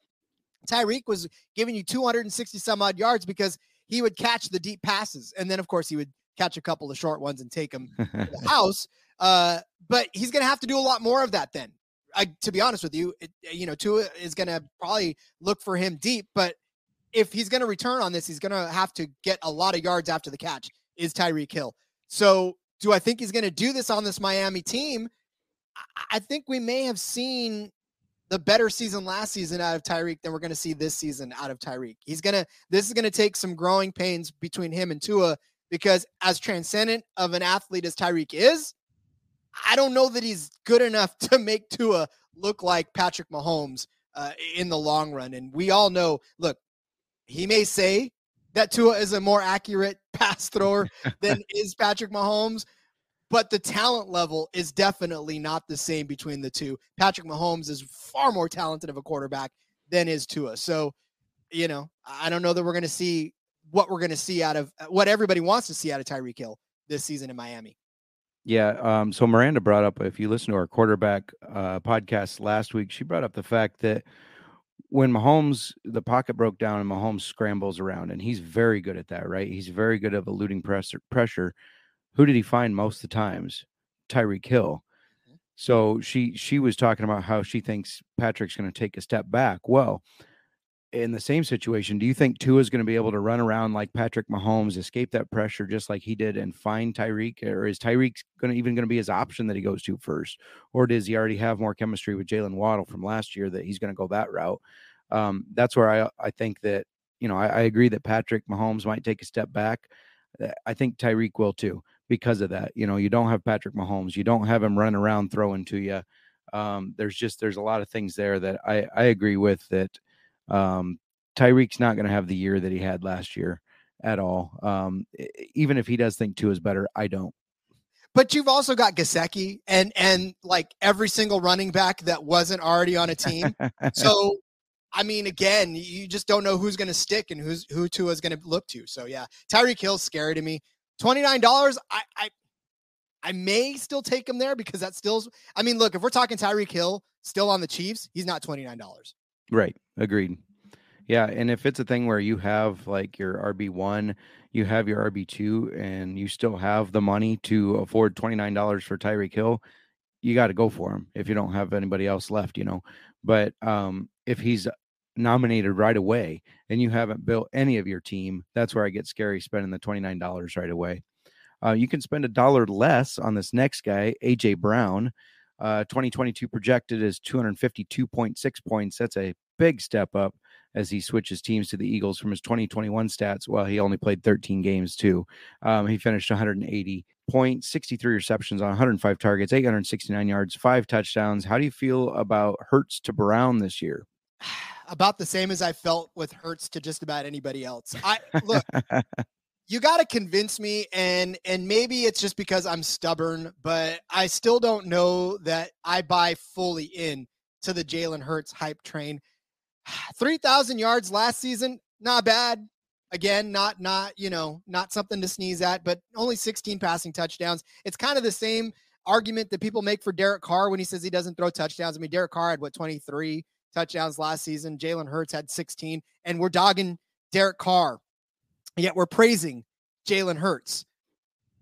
Tyreek was giving you 260 some odd yards because he would catch the deep passes. And then, of course, he would catch a couple of short ones and take them *laughs* to the house. Uh, but he's going to have to do a lot more of that then. I, to be honest with you, it, you know, Tua is going to probably look for him deep, but if he's going to return on this, he's going to have to get a lot of yards after the catch. Is Tyreek Hill? So, do I think he's going to do this on this Miami team? I think we may have seen the better season last season out of Tyreek than we're going to see this season out of Tyreek. He's going to, this is going to take some growing pains between him and Tua because as transcendent of an athlete as Tyreek is, I don't know that he's good enough *laughs* to make Tua look like Patrick Mahomes uh, in the long run. And we all know, look, he may say that Tua is a more accurate *laughs* pass thrower than *laughs* is Patrick Mahomes, but the talent level is definitely not the same between the two. Patrick Mahomes is far more talented of a quarterback than is Tua. So, you know, I don't know that we're going to see what we're going to see out of what everybody wants to see out of Tyreek Hill this season in Miami. Yeah. Um, so Miranda brought up, if you listen to our quarterback uh, podcast last week, she brought up the fact that when Mahomes, the pocket broke down and Mahomes scrambles around, and he's very good at that, right? He's very good at eluding pressure. pressure who did he find most of the times? Tyreek Hill. Mm-hmm. So she she was talking about how she thinks Patrick's going to take a step back. Well, in the same situation, do you think Tua is going to be able to run around like Patrick Mahomes, escape that pressure just like he did, and find Tyreek? Or is Tyreek going to even going to be his option that he goes to first, or does he already have more chemistry with Jaylen Waddle from last year that he's going to go that route? Um, that's where I I think that you know I, I agree that Patrick Mahomes might take a step back. I think Tyreek will too because of that. You know, you don't have Patrick Mahomes, you don't have him run around throwing to you. Um, there's just there's a lot of things there that I I agree with that. Um, Tyreek's not going to have the year that he had last year at all. Um, even if he does think two is better, I don't. But you've also got Gesicki and and like every single running back that wasn't already on a team. *laughs* so I mean, again, you just don't know who's going to stick and who's who Tua is going to look to. So yeah, Tyreek Hill's scary to me. Twenty nine dollars. I, I I may still take him there because that still. I mean, look, if we're talking Tyreek Hill still on the Chiefs, he's not twenty nine dollars. Right. Agreed. Yeah, and if it's a thing where you have like your RB one, you have your RB two, and you still have the money to afford twenty nine dollars for Tyreek Hill, you got to go for him. If you don't have anybody else left, you know. But um, if he's nominated right away and you haven't built any of your team, that's where I get scary spending the $29 right away. Uh, you can spend a dollar less on this next guy, AJ Brown. Uh, 2022 projected as 252.6 points. That's a big step up as he switches teams to the Eagles from his 2021 stats. Well, he only played 13 games too. Um, he finished 180 points, 63 receptions on 105 targets, 869 yards, five touchdowns. How do you feel about Hurts to Brown this year? *sighs* *sighs* *sighs* about the same as I felt with Hurts to just about anybody else. I look, *laughs* you got to convince me, and and maybe it's just because I'm stubborn, but I still don't know that I buy fully in to the Jalen Hurts hype train. *sighs* Three thousand yards last season, not bad. Again, not not you know not something to sneeze at, but only 16 passing touchdowns. It's kind of the same argument that people make for Derek Carr when he says he doesn't throw touchdowns. I mean, Derek Carr had what 23 touchdowns last season. Jalen Hurts had 16, and we're dogging Derek Carr, yet we're praising Jalen Hurts.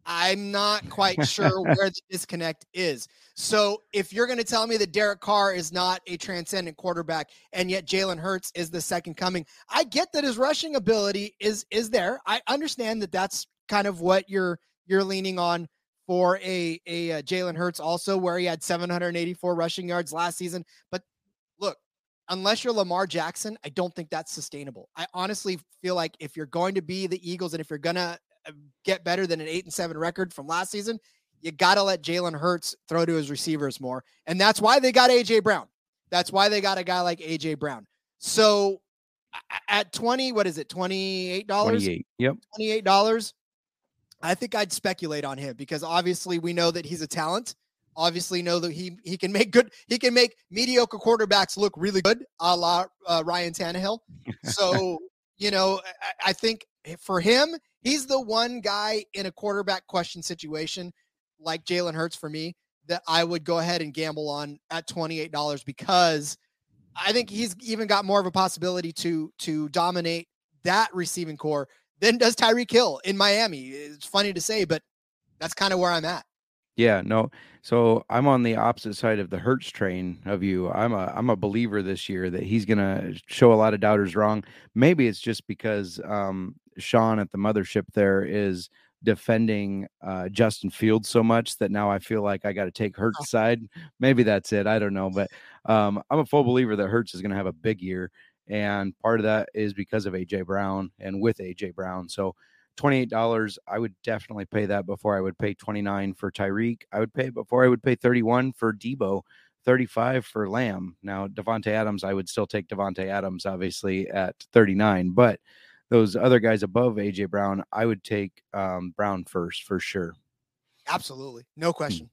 I'm not quite sure *laughs* where the disconnect is. So if you're going to tell me that Derek Carr is not a transcendent quarterback and yet Jalen Hurts is the second coming, I get that his rushing ability is is there. I understand that that's kind of what you're you're leaning on for a a, a Jalen Hurts also where he had 784 rushing yards last season, but unless you're Lamar Jackson, I don't think that's sustainable. I honestly feel like if you're going to be the Eagles and if you're going to uh, get better than an eight and seven record from last season, you got to let Jalen Hurts throw to his receivers more. And that's why they got AJ Brown. That's why they got a guy like AJ Brown. So at 20, what is it? $28? 28. Yep. $28. I think I'd speculate on him because obviously we know that he's a talent obviously know that he he can make good he can make mediocre quarterbacks look really good, a la uh, Ryan Tannehill. So *laughs* you know, I, I think for him, he's the one guy in a quarterback question situation like Jalen Hurts for me that I would go ahead and gamble on at twenty eight dollars because I think he's even got more of a possibility to to dominate that receiving corps than does Tyreek Hill in Miami. It's funny to say, but that's kind of where I'm at. Yeah, no. So I'm on the opposite side of the Hurts train of you. I'm a I'm a believer this year that he's gonna show a lot of doubters wrong. Maybe it's just because um, Sean at the mothership there is defending uh, Justin Fields so much that now I feel like I got to take Hurts' oh. side. Maybe that's it. I don't know, but um, I'm a full believer that Hurts is going to have a big year, and part of that is because of AJ Brown and with AJ Brown. So $28 i would definitely pay that before i would pay 29 for tyreek. I would pay before i would pay 31 for deebo 35 for lamb. Now davante adams i would still take davante adams obviously at 39 but those other guys above aj brown i would take um, brown first for sure. Absolutely. No hmm. question.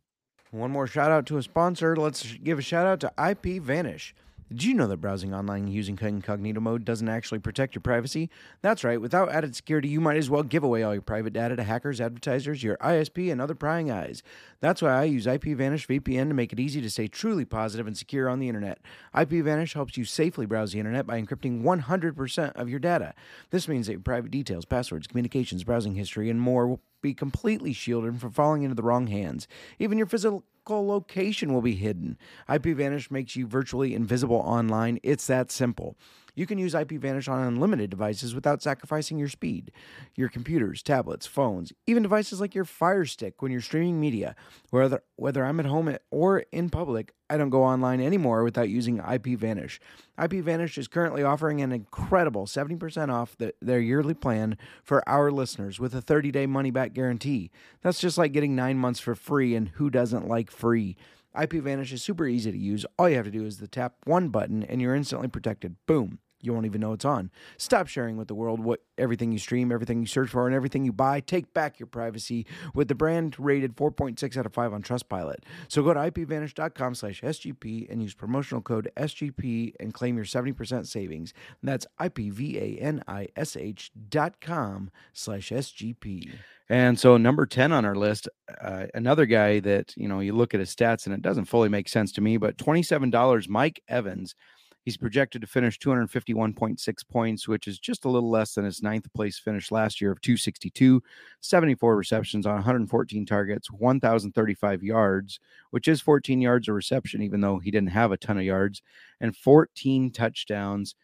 One more shout out to a sponsor. Let's give a shout out to IPVanish did you know that browsing online using incognito mode doesn't actually protect your privacy? That's right, without added security, you might as well give away all your private data to hackers, advertisers, your ISP, and other prying eyes. That's why I use IPVanish VPN to make it easy to stay truly positive and secure on the internet. IPVanish helps you safely browse the internet by encrypting 100% of your data. This means that your private details, passwords, communications, browsing history, and more will be completely shielded from falling into the wrong hands. Even your physical location will be hidden. IPVanish makes you virtually invisible online. It's that simple. You can use IPVanish on unlimited devices without sacrificing your speed. Your computers, tablets, phones, even devices like your Fire Stick when you're streaming media. Whether whether I'm at home or in public, I don't go online anymore without using IPVanish. IPVanish is currently offering an incredible 70% off the, their yearly plan for our listeners with a 30-day money-back guarantee. That's just like getting 9 months for free and who doesn't like free? IPVanish is super easy to use. All you have to do is the tap one button and you're instantly protected. Boom. You won't even know it's on. Stop sharing with the world what everything you stream, everything you search for, and everything you buy. Take back your privacy with the brand rated 4.6 out of 5 on Trustpilot. So go to ipvanish.com slash SGP and use promotional code SGP and claim your 70% savings. That's ipvanish dot com slash SGP. And so number 10 on our list, uh, another guy that, you know, you look at his stats and it doesn't fully make sense to me, but $27, Mike Evans – He's projected to finish 251.6 points, which is just a little less than his ninth place finish last year of 262, 74 receptions on 114 targets, 1,035 yards, which is 14 yards a reception, even though he didn't have a ton of yards, and 14 touchdowns.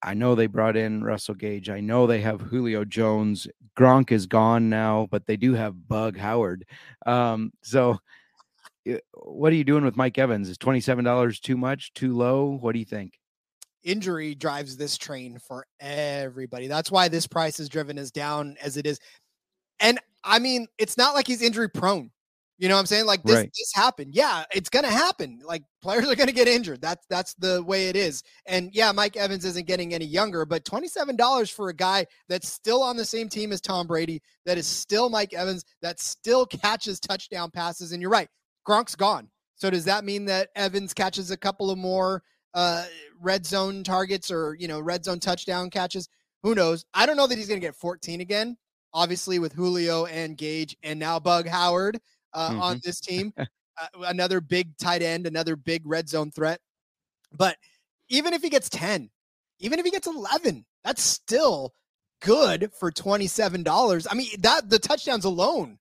I know they brought in Russell Gage. I know they have Julio Jones. Gronk is gone now, but they do have Bug Howard. Um, so Eh, what are you doing with Mike Evans? Is $27 too much, too low? What do you think? Injury drives this train for everybody. That's why this price is driven as down as it is. And I mean, it's not like he's injury prone. You know what I'm saying? Like this, right. this happened. Yeah, it's gonna happen. Like *laughs* players are gonna get injured. That's that's the way it is. And yeah, Mike Evans isn't getting any younger, but $27 for a guy that's still on the same team as Tom Brady, that is still Mike Evans, that still *laughs* catches touchdown passes. And you're right, Gronk's gone. So does that mean that Evans catches a couple of more uh, red zone targets or you know red zone touchdown catches? Who knows? I don't know that he's going to get 14 again. Obviously, with Julio and Gage and now Bug Howard uh, mm-hmm. on this team, *laughs* uh, another big tight end, another big red zone threat. But even if he gets 10, even if he gets 11, that's still good for $27. I mean, that the touchdowns alone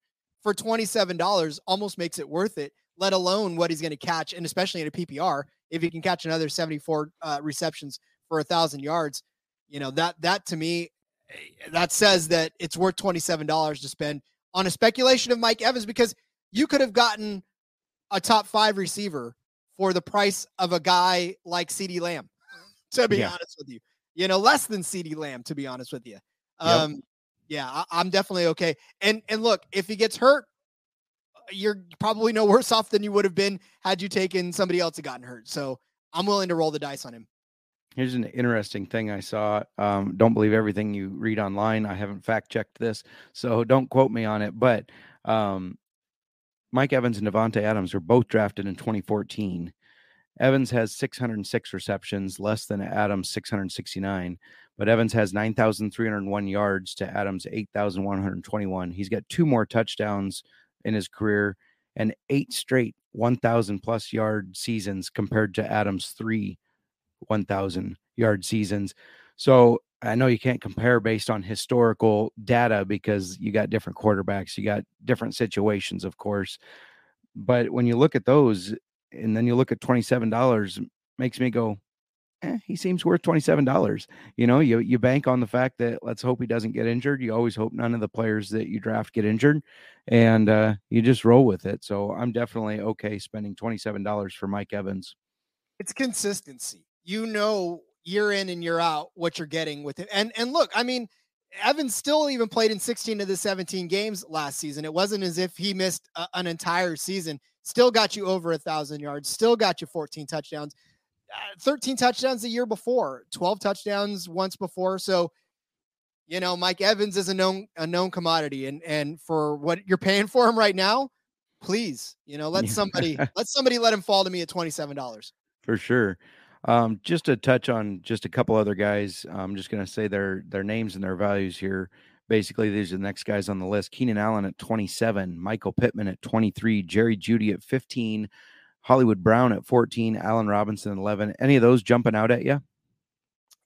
for $27 almost makes it worth it, let alone what he's going to catch. And especially in a PPR, if he can catch another 74 uh, receptions for a thousand yards, you know, that, that to me, eh, that says that it's worth $27 to spend on a speculation of Mike Evans because you could have gotten a top five receiver for the price of a guy like CeeDee Lamb, to be yeah. honest with you. You know, less than CeeDee Lamb, to be honest with you. Um, yep yeah, I, am definitely okay. And and look, if he gets hurt, you're probably no *laughs* worse off than you would have been had you taken somebody else that gotten hurt. So I'm willing to roll the dice on him. Here's an interesting thing I saw. Um, don't believe everything you read online. I haven't fact checked this, so don't quote me on it. But um, Mike Evans and Davante Adams were both drafted in 2014. Evans has 606 receptions, less than Adams 669, but Evans has 9,301 yards to Adams 8,121. He's got two more touchdowns in his career and eight straight 1,000 plus yard seasons compared to Adams' three 1,000 yard seasons. So I know you can't compare based on historical data because you got different quarterbacks, you got different situations, of course. But when you look at those, and then you look at $27 makes me go eh, he seems worth $27 you know you you bank on the fact that let's hope he doesn't get injured. You always hope none of the players that you draft get injured and uh, you just roll with it. So i'm definitely okay spending $27 for mike evans. It's consistency. You know year in and year out what you're getting with it and and look i mean Evans still even played in 16 of the 17 games last season. It wasn't as if he missed a, an entire season still got you over a thousand yards, still got you 14 touchdowns, uh, 13 touchdowns the year before, 12 touchdowns once before. So, you know, Mike Evans is a known a known commodity, and and for what you're paying for him right now, please, you know, let somebody *laughs* let somebody let him fall to me at twenty seven dollars. For sure. Um, just to touch on just a couple other guys, I'm just going to say their their names and their values here basically these are the next guys on the list keenan allen at 27 michael pittman at 23 jerry Jeudy at 15 hollywood brown at 14 allen robinson at 11 any of those jumping out at you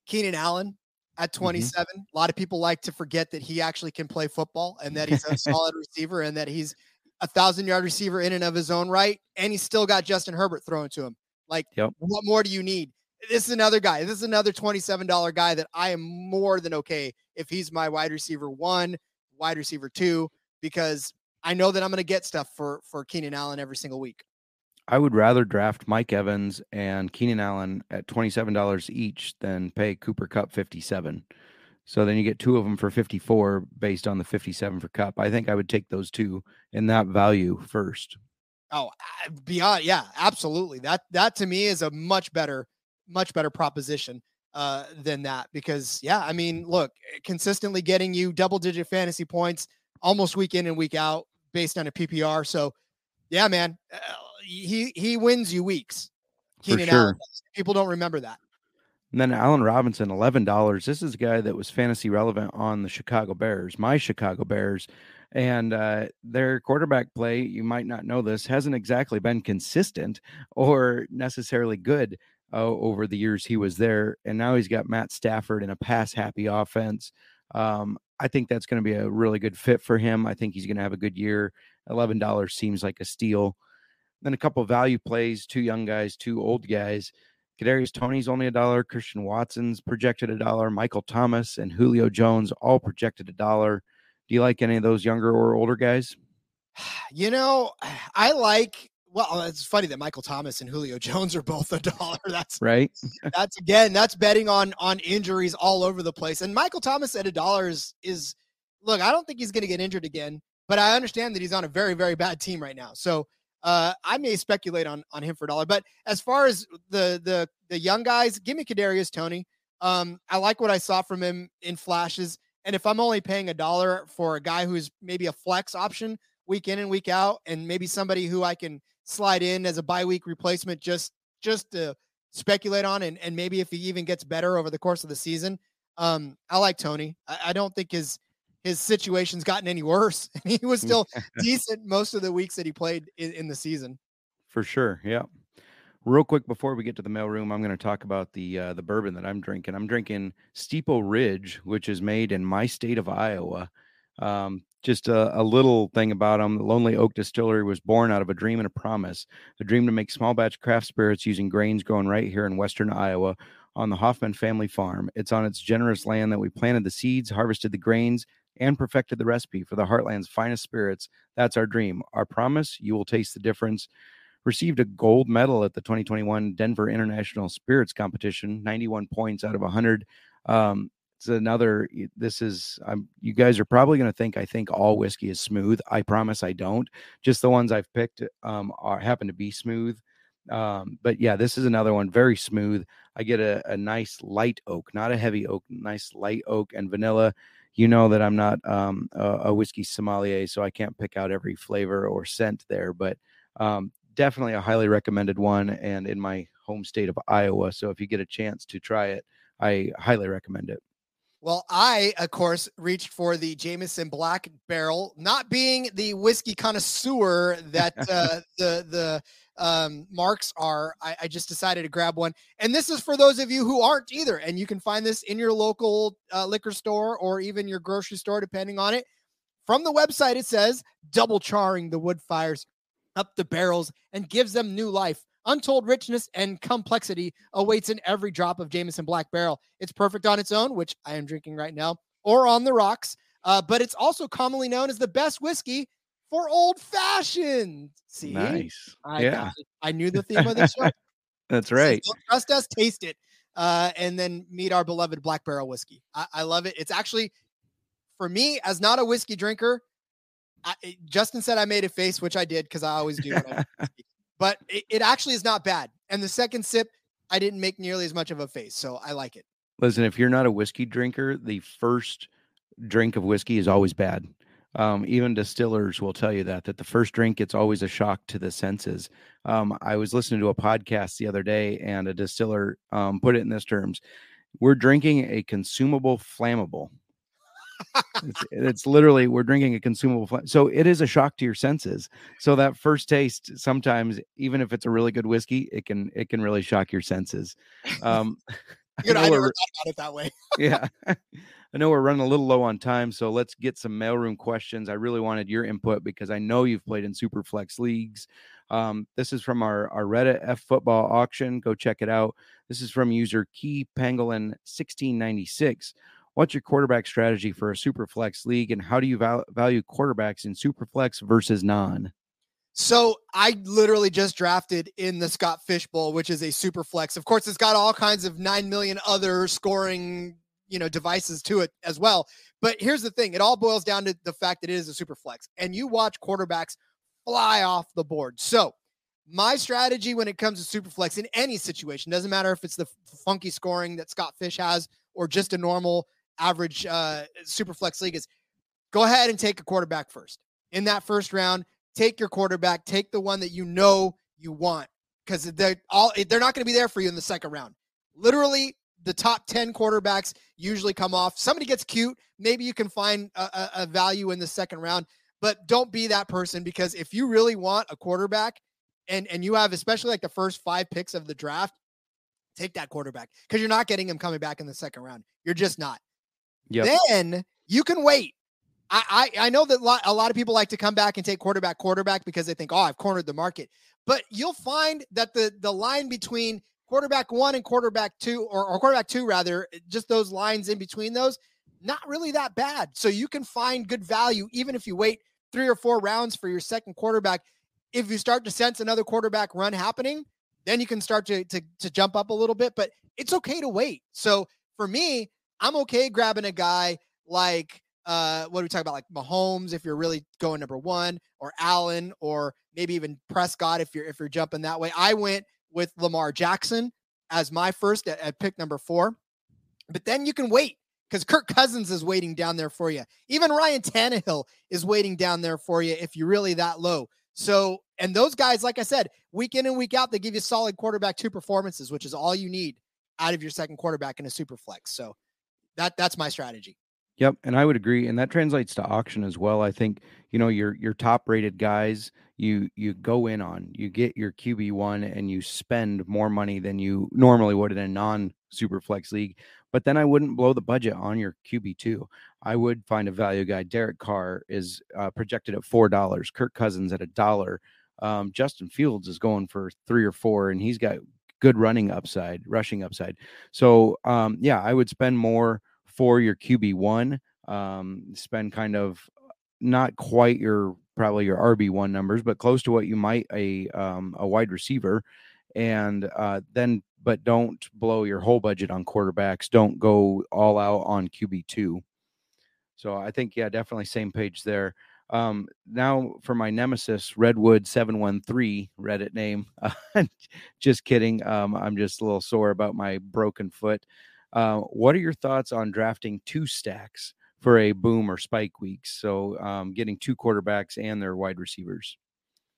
keenan allen at mm-hmm. 27 mm-hmm. a lot of people like to forget that he actually can play football and that he's a *laughs* solid receiver and that he's a thousand yard receiver in and of his own right and he's still got justin herbert thrown to him like yep. what more do you need this is another guy. This is another $27 guy that I am more than okay if he's my wide receiver one, wide receiver two, because I know that I'm going to get stuff for for Keenan Allen every single week. I would rather draft Mike Evans and Keenan Allen at $27 each than pay Cooper Kupp 57. So then you get two of them for 54 based on the 57 for Kupp. I think I would take those two in that value first. Oh, beyond yeah, absolutely. That that to me is a much better much better proposition uh, than that because yeah, I mean, look, consistently getting you double digit fantasy points almost week in and week out based on a PPR. So yeah, man, uh, he he wins you weeks. Keenan For sure. Allen. People don't remember that. And then Allen Robinson, eleven dollars. This is a guy that was fantasy relevant on the Chicago Bears, my Chicago Bears, and uh, their quarterback play. You might not know this hasn't exactly been consistent or necessarily good uh, over the years he was there. And now he's got Matt Stafford in a pass happy offense. Um, I think that's going to be a really good fit for him. I think he's going to have a good year. $11 seems like a steal. Then a couple value plays, two young guys, two old guys. Kadarius Toney's only a dollar. Christian Watson's projected a dollar. Michael Thomas and Julio Jones all projected a dollar. Do you like any of those younger or older guys? *sighs* You know, I like well, it's funny that Michael Thomas and Julio *laughs* Jones are both a dollar. That's right. *laughs* that's again, that's betting on on injuries all over the place. And Michael Thomas at a dollar is is look, I don't think he's going to get injured again, but I understand that he's on a very very bad team right now. So uh, I may speculate on on him for a dollar. But as far as the the the young guys, give me Kadarius Toney. Um, I like what I saw from him in flashes. And if I'm only paying a dollar for a guy who's maybe a flex option week in and week out, and maybe somebody who I can slide in as a bye week replacement just just to speculate on and, and maybe if he even gets better over the course of the season. Um, I like Toney. I, I don't think his his situation's gotten any worse. *laughs* he was still *laughs* decent most of the weeks that he played in, in, the season. For sure. Yeah. Real quick before we get to the mailroom, I'm going to talk about the uh, the bourbon that I'm drinking. I'm drinking Steeple Ridge, which is made in my state of Iowa. Um, just a, a, little thing about them. The Lonely Oak Distillery was born out of a dream and a promise, a dream to make small batch craft spirits using grains grown right here in western Iowa on the Hoffman family farm. It's on its generous land that we planted the seeds, harvested the grains, and perfected the recipe for the Heartland's finest spirits. That's our dream. Our promise, you will taste the difference. Received a gold medal at the 2021 Denver International Spirits Competition, 91 points out of 100. Um, it's another this is i'm you guys are probably going to think i think all whiskey is smooth i promise i don't just the ones i've picked um are happen to be smooth um but yeah this is another one very smooth i get a, a nice light oak not a heavy oak nice light oak and vanilla you know that I'm not um, a, a, whiskey sommelier, so I can't pick out every flavor or scent there, but um, definitely a highly recommended one and in my home state of Iowa. So if you get a chance to try it, I highly recommend it. Well, I, of course, reached for the Jameson Black Barrel, not being the whiskey connoisseur that *laughs* uh, the the um, marks are. I, I, just decided to grab one, and this is for those of you who aren't either. And you can find this in your local uh, liquor store or even your grocery store, depending on it. From the website, it says double charring the wood fires up the barrels and gives them new life. Untold richness and complexity awaits in every drop of Jameson Black Barrel. It's perfect on its own, which I am drinking right now, or on the rocks. Uh, but it's also commonly known as the best whiskey for old fashioned. See, nice. I yeah, I knew the theme of the show. *laughs* That's right. So trust us, taste it, uh, and then meet our beloved Black Barrel whiskey. I, I love it. It's actually for me as not a whiskey drinker. I, Justin said I made a face, which I did because I always do. *laughs* but it, it actually is not bad. And the second sip, I didn't make nearly as much of a face, so I like it. Listen, if you're not a whiskey drinker, the first drink of whiskey is always bad. Um, even distillers will tell you that that the first drink it's always a shock to the senses. Um, I was listening to a podcast the other day, and a distiller um, put it in this terms: "We're drinking a consumable flammable." It's, it's, literally we're drinking a consumable so it is a shock to your senses so that first taste sometimes even if it's a really good whiskey it can it can really shock your senses um *laughs* Good, I, I never thought about it that way. *laughs* yeah. I know we're running a little low on time, so let's get some mailroom questions. I really wanted your input because I know you've played in super flex leagues. Um, this is from our, our Reddit F football auction. Go check it out. This is from user Key Pangolin 1696. What's your quarterback strategy for a super flex league, and how do you val- value quarterbacks in super flex versus non? So I literally just drafted in the Scott Fish Bowl, which is a super flex. Of course, it's got all kinds of nine million other scoring, you know, devices to it as well. But here's the thing: it all boils down to the fact that it is a super flex, and you watch quarterbacks fly off the board. So my strategy when it comes to super flex in any situation doesn't matter if it's the funky scoring that Scott Fish has or just a normal average uh, super flex league is go ahead and take a quarterback first in that first round take your quarterback, take the one that you know you want because they're all they're not going to be there for you in the second round. Literally, the top 10 quarterbacks usually come off. Somebody gets cute, maybe you can find a, a, value in the second round, but don't be that person because if you really want a quarterback and and you have especially like the first 5 picks of the draft, take that quarterback because you're not getting him coming back in the second round. You're just not. Yep. Then you can wait I, I, I know that a lot of people like to come back and take quarterback quarterback because they think, oh, I've cornered the market. But you'll find that the the line between quarterback one and quarterback two, or, or quarterback two rather, eh, just those lines in between those, not really that bad. So you can find good value even if you wait three or four rounds for your second quarterback. If you start to sense another quarterback run happening, then you can start to, to, to jump up a little bit. But it's okay to wait. So for me, I'm okay grabbing a guy like uh, what do we talk about? Like Mahomes, if you're really going number one, or Allen, or maybe even Prescott, if you're if you're jumping that way. I went with Lamar Jackson as my first at, at pick number four, but then you can wait because Kirk Cousins is waiting down there for you. Even Ryan Tannehill is waiting down there for you if you're really that low. So, and those guys, like I said, week in and week out, they give you solid quarterback two performances, which is all you need out of your second quarterback in a super flex. So that that's my strategy. Yep, and I would agree, and that translates to auction as well. I think you know your your top rated guys, you you go in on, you get your QB one, and you spend more money than you normally would in a non super flex league. But then I wouldn't blow the budget on your QB two. I would find a value guy. Derek Carr is uh, projected at four dollars. Kirk Cousins at a dollar. Um, Justin Fields is going for three or four, and he's got good running upside, rushing upside. So um, yeah, I would spend more for your QB1. Um, spend kind of not quite your probably your RB1 numbers, but close to what you might a um, a wide receiver, and uh, then but don't blow your whole budget on quarterbacks. Don't go all out on QB2. So I think yeah, definitely same page there. Um, now for my nemesis, Redwood seven one three Reddit name. *laughs* just kidding. Um, I'm just a little sore about my broken foot. Uh, what are your thoughts on drafting two stacks for a boom or spike weeks. So um, getting two quarterbacks and their wide receivers.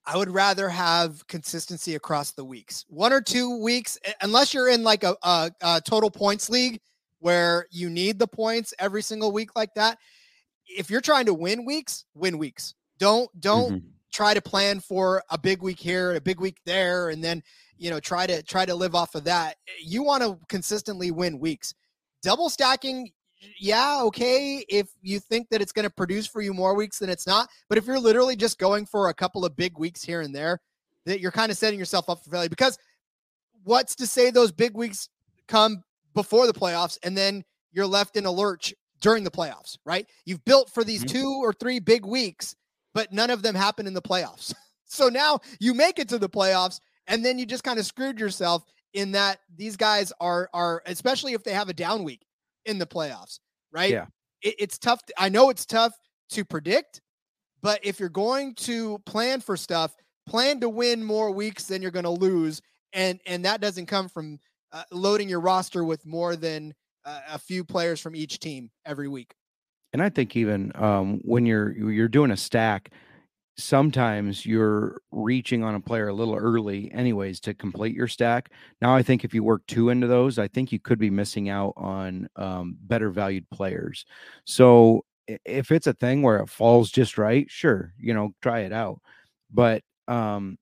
I would rather have consistency across the weeks. One or two weeks, unless you're in like a, a, a, total points league where you need the points every single week like that. If you're trying to win weeks, win weeks. Don't don't mm-hmm. try to plan for a big week here, a big week there, and then you know try to try to live off of that. You want to consistently win weeks. Double stacking, yeah, okay, if you think that it's going to produce for you more weeks than it's not. But if you're literally just going for a couple of big weeks here and there, that you're kind of setting yourself up for failure. Because what's to say those big weeks come before the playoffs and then you're left in a lurch during the playoffs, right? You've built for these mm-hmm. two or three big weeks, but none of them happen in the playoffs. *laughs* so now you make it to the playoffs and then you just kind of screwed yourself in that these guys are are especially if they have a down week in the playoffs, right? Yeah. It, it's tough. To, I know it's tough to predict, but if you're going to plan for stuff, plan to win more weeks than you're going to lose, and and that doesn't come from uh, loading your roster with more than a few players from each team every week. And I think even um, when you're you're doing a stack, sometimes you're reaching on a player a little early anyways to complete your stack. Now i think if you work two into those i think you could be missing out on um, better valued players. So if it's a thing where it falls just right sure you know try it out. But um,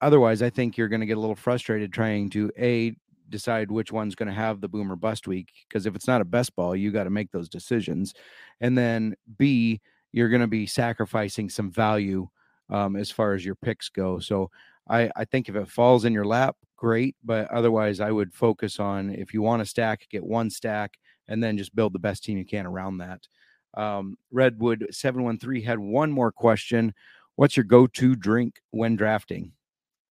otherwise i think you're going to get a little frustrated trying to a decide which one's going to have the boomer bust week because if it's not a best ball you got to make those decisions and then b you're going to be sacrificing some value um, as far as your picks go. So I, I think if it falls in your lap, great. But otherwise, I would focus on if you want to stack, get one stack and then just build the best team you can around that. Um, Redwood 713 had one more question. What's your go to drink when drafting?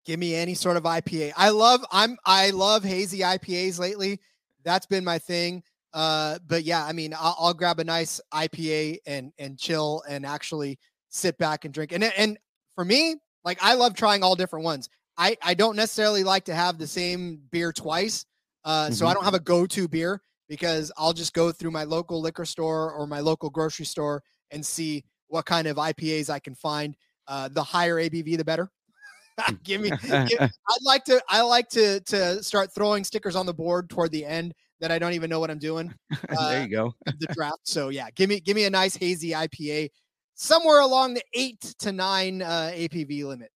Give me any sort of IPA. I love I'm I love hazy IPAs lately. That's been my thing. Uh, but yeah, I mean, I'll, I'll, grab a nice IPA and and chill and actually sit back and drink. And and for me, like I love trying all different ones. I I don't necessarily like to have the same beer twice. Uh, mm-hmm. so I mm-hmm. don't have a go-to beer because I'll just go through my local liquor store or my local grocery store and see what kind of IPAs I can find. Uh, the higher ABV, the better. *laughs* give me. give, *laughs* I'd like to. I like to to start throwing stickers on the board toward the end that I don't even know what I'm doing. *laughs* Uh, there you go. the draft. So yeah, give me give me a nice hazy IPA somewhere along the eight to nine uh, ABV limit.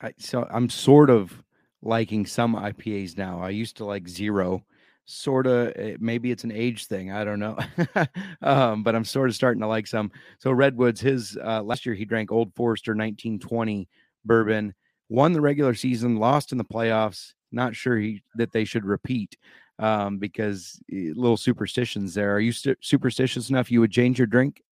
I, so I'm sort of liking some IPAs now. I used to like zero. Sort of, eh, maybe it's an age thing. I don't know, um, but I'm sort of starting to like some. So Redwoods, his uh, last year he drank Old Forester 1920 bourbon, won the regular season, lost in the playoffs. Not sure he, that they should repeat um, because eh, little superstitions there. Are you st- superstitious enough you would change your drink?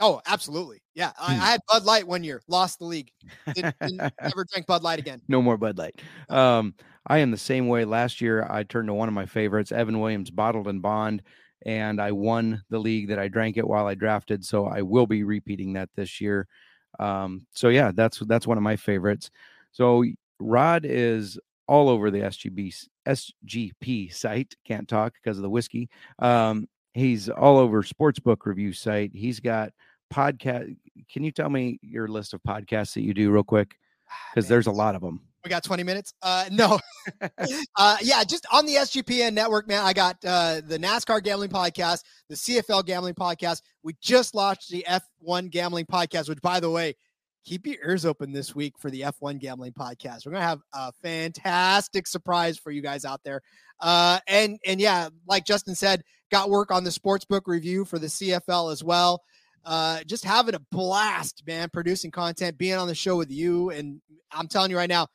Oh, absolutely. Yeah. I, hmm. I, had Bud Light one year, lost the league. Didn't, *laughs* didn't never drank Bud Light again. No more Bud Light. Um, I am the same way. Last year, I turned to one of my favorites, Evan Williams Bottled and Bond, and I won the league that I drank it while I drafted. So I will be repeating that this year. Um, so yeah, that's that's one of my favorites. So Rod is all over the SGB SGP site. Can't talk because of the whiskey. Um, he's all over sportsbook review site. He's got podcast. Can you tell me your list of podcasts that you do real quick? Because ah, there's a lot of them. We got 20 minutes. Uh, no, *laughs* uh, yeah, just on the SGPN network, man. I got uh, the NASCAR gambling podcast, the CFL gambling podcast. We just launched the F1 gambling podcast, which, by the way, keep your ears open this week for the F1 gambling podcast. We're gonna have a fantastic surprise for you guys out there. Uh, and and yeah, like Justin said, got work on the sportsbook review for the CFL as well. Uh, just having a blast, man, producing content, being on the show with you. And I'm telling you right now,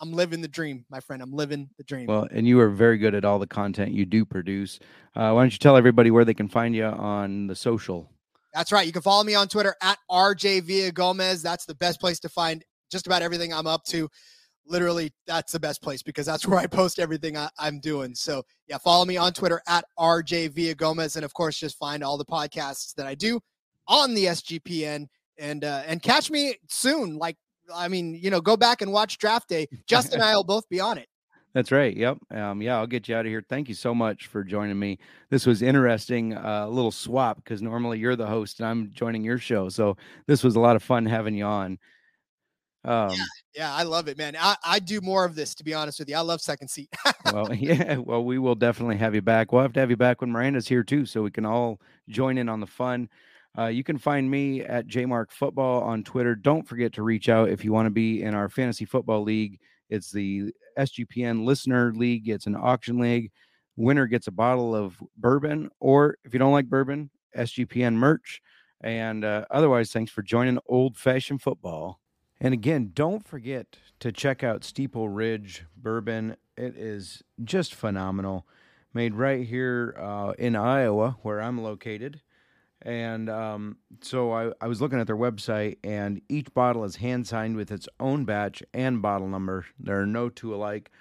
I'm living the dream, my friend. I'm living the dream. Well, and you are very good at all the content you do produce. Uh, why don't you tell everybody where they can find you on the social? That's right. You can follow me on Twitter at RJ Villagomez. That's the best place to find just about everything I'm up to. Literally, that's the best place because that's *laughs* where I post everything I, am doing. So, yeah, follow me on Twitter at RJ Villagomez. And of course, just find all the podcasts that I do on the SGPN and uh, and catch me soon. Like, I mean, you know, go back and watch draft day. *laughs* Justin and I will both be on it. That's right. Yep. Um, yeah, I'll get you out of here. Thank you so much for joining me. This was interesting. Uh, a little swap because normally you're the host and I'm joining your show. So this was a lot of fun having you on. Um, yeah, yeah, I love it, man. I, I do more of this, to be honest with you. I love second seat. well, *laughs* *laughs* yeah, well, we will definitely have you back. We'll have to have you back when Miranda's here too, so we can all join in on the fun. Uh, you can find me at JMark Football on Twitter. Don't forget to reach out if you want to be in our fantasy football league. It's the SGPN Listener League. It's an auction league. Winner gets a bottle of bourbon, or if you don't like bourbon, SGPN merch. And uh, otherwise, thanks for joining Old Fashioned Football. And again, don't forget to check out Steeple Ridge Bourbon. It is just phenomenal. Made right here uh, in Iowa, where I'm located. And um, so I, I was looking at their website, and each bottle is hand signed with its own batch and bottle number. There are no two alike.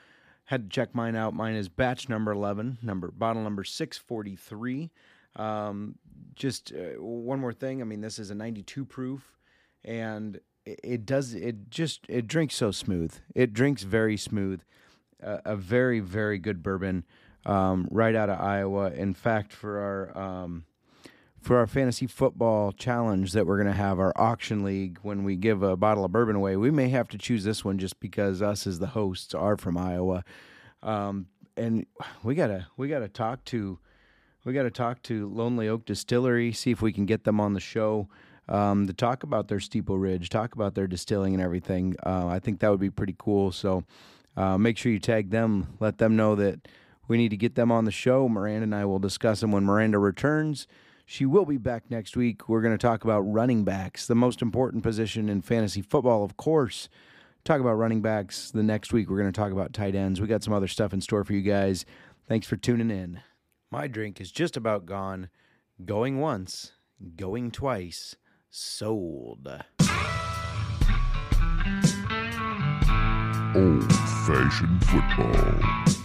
Had to check mine out. Mine is batch number 11, number bottle number 643. Um, just uh, one more thing. I mean, this is a 92 proof, and it, it does it just it drinks so smooth. It drinks very smooth. Uh, a very very good bourbon, um, right out of Iowa. In fact, for our um, for our fantasy football challenge that we're going to have our auction league when we give a bottle of bourbon away. We may have to choose this one just because us as the hosts are from iowa. Um, and we gotta we gotta talk to we gotta talk to lonely oak distillery see if we can get them on the show um, to talk about their steeple ridge talk about their distilling and everything. Uh, i think that would be pretty cool. So uh, make sure you tag them. Let them know that we need to get them on the show. Miranda and i will discuss them when miranda returns she will be back next week. We're going to talk about running backs, the most important position in fantasy football, of course. Talk about running backs. The next week, we're going to talk about tight ends. We got some other stuff in store for you guys. Thanks for tuning in. My drink is just about gone. Going once, going twice, sold. Old fashioned football.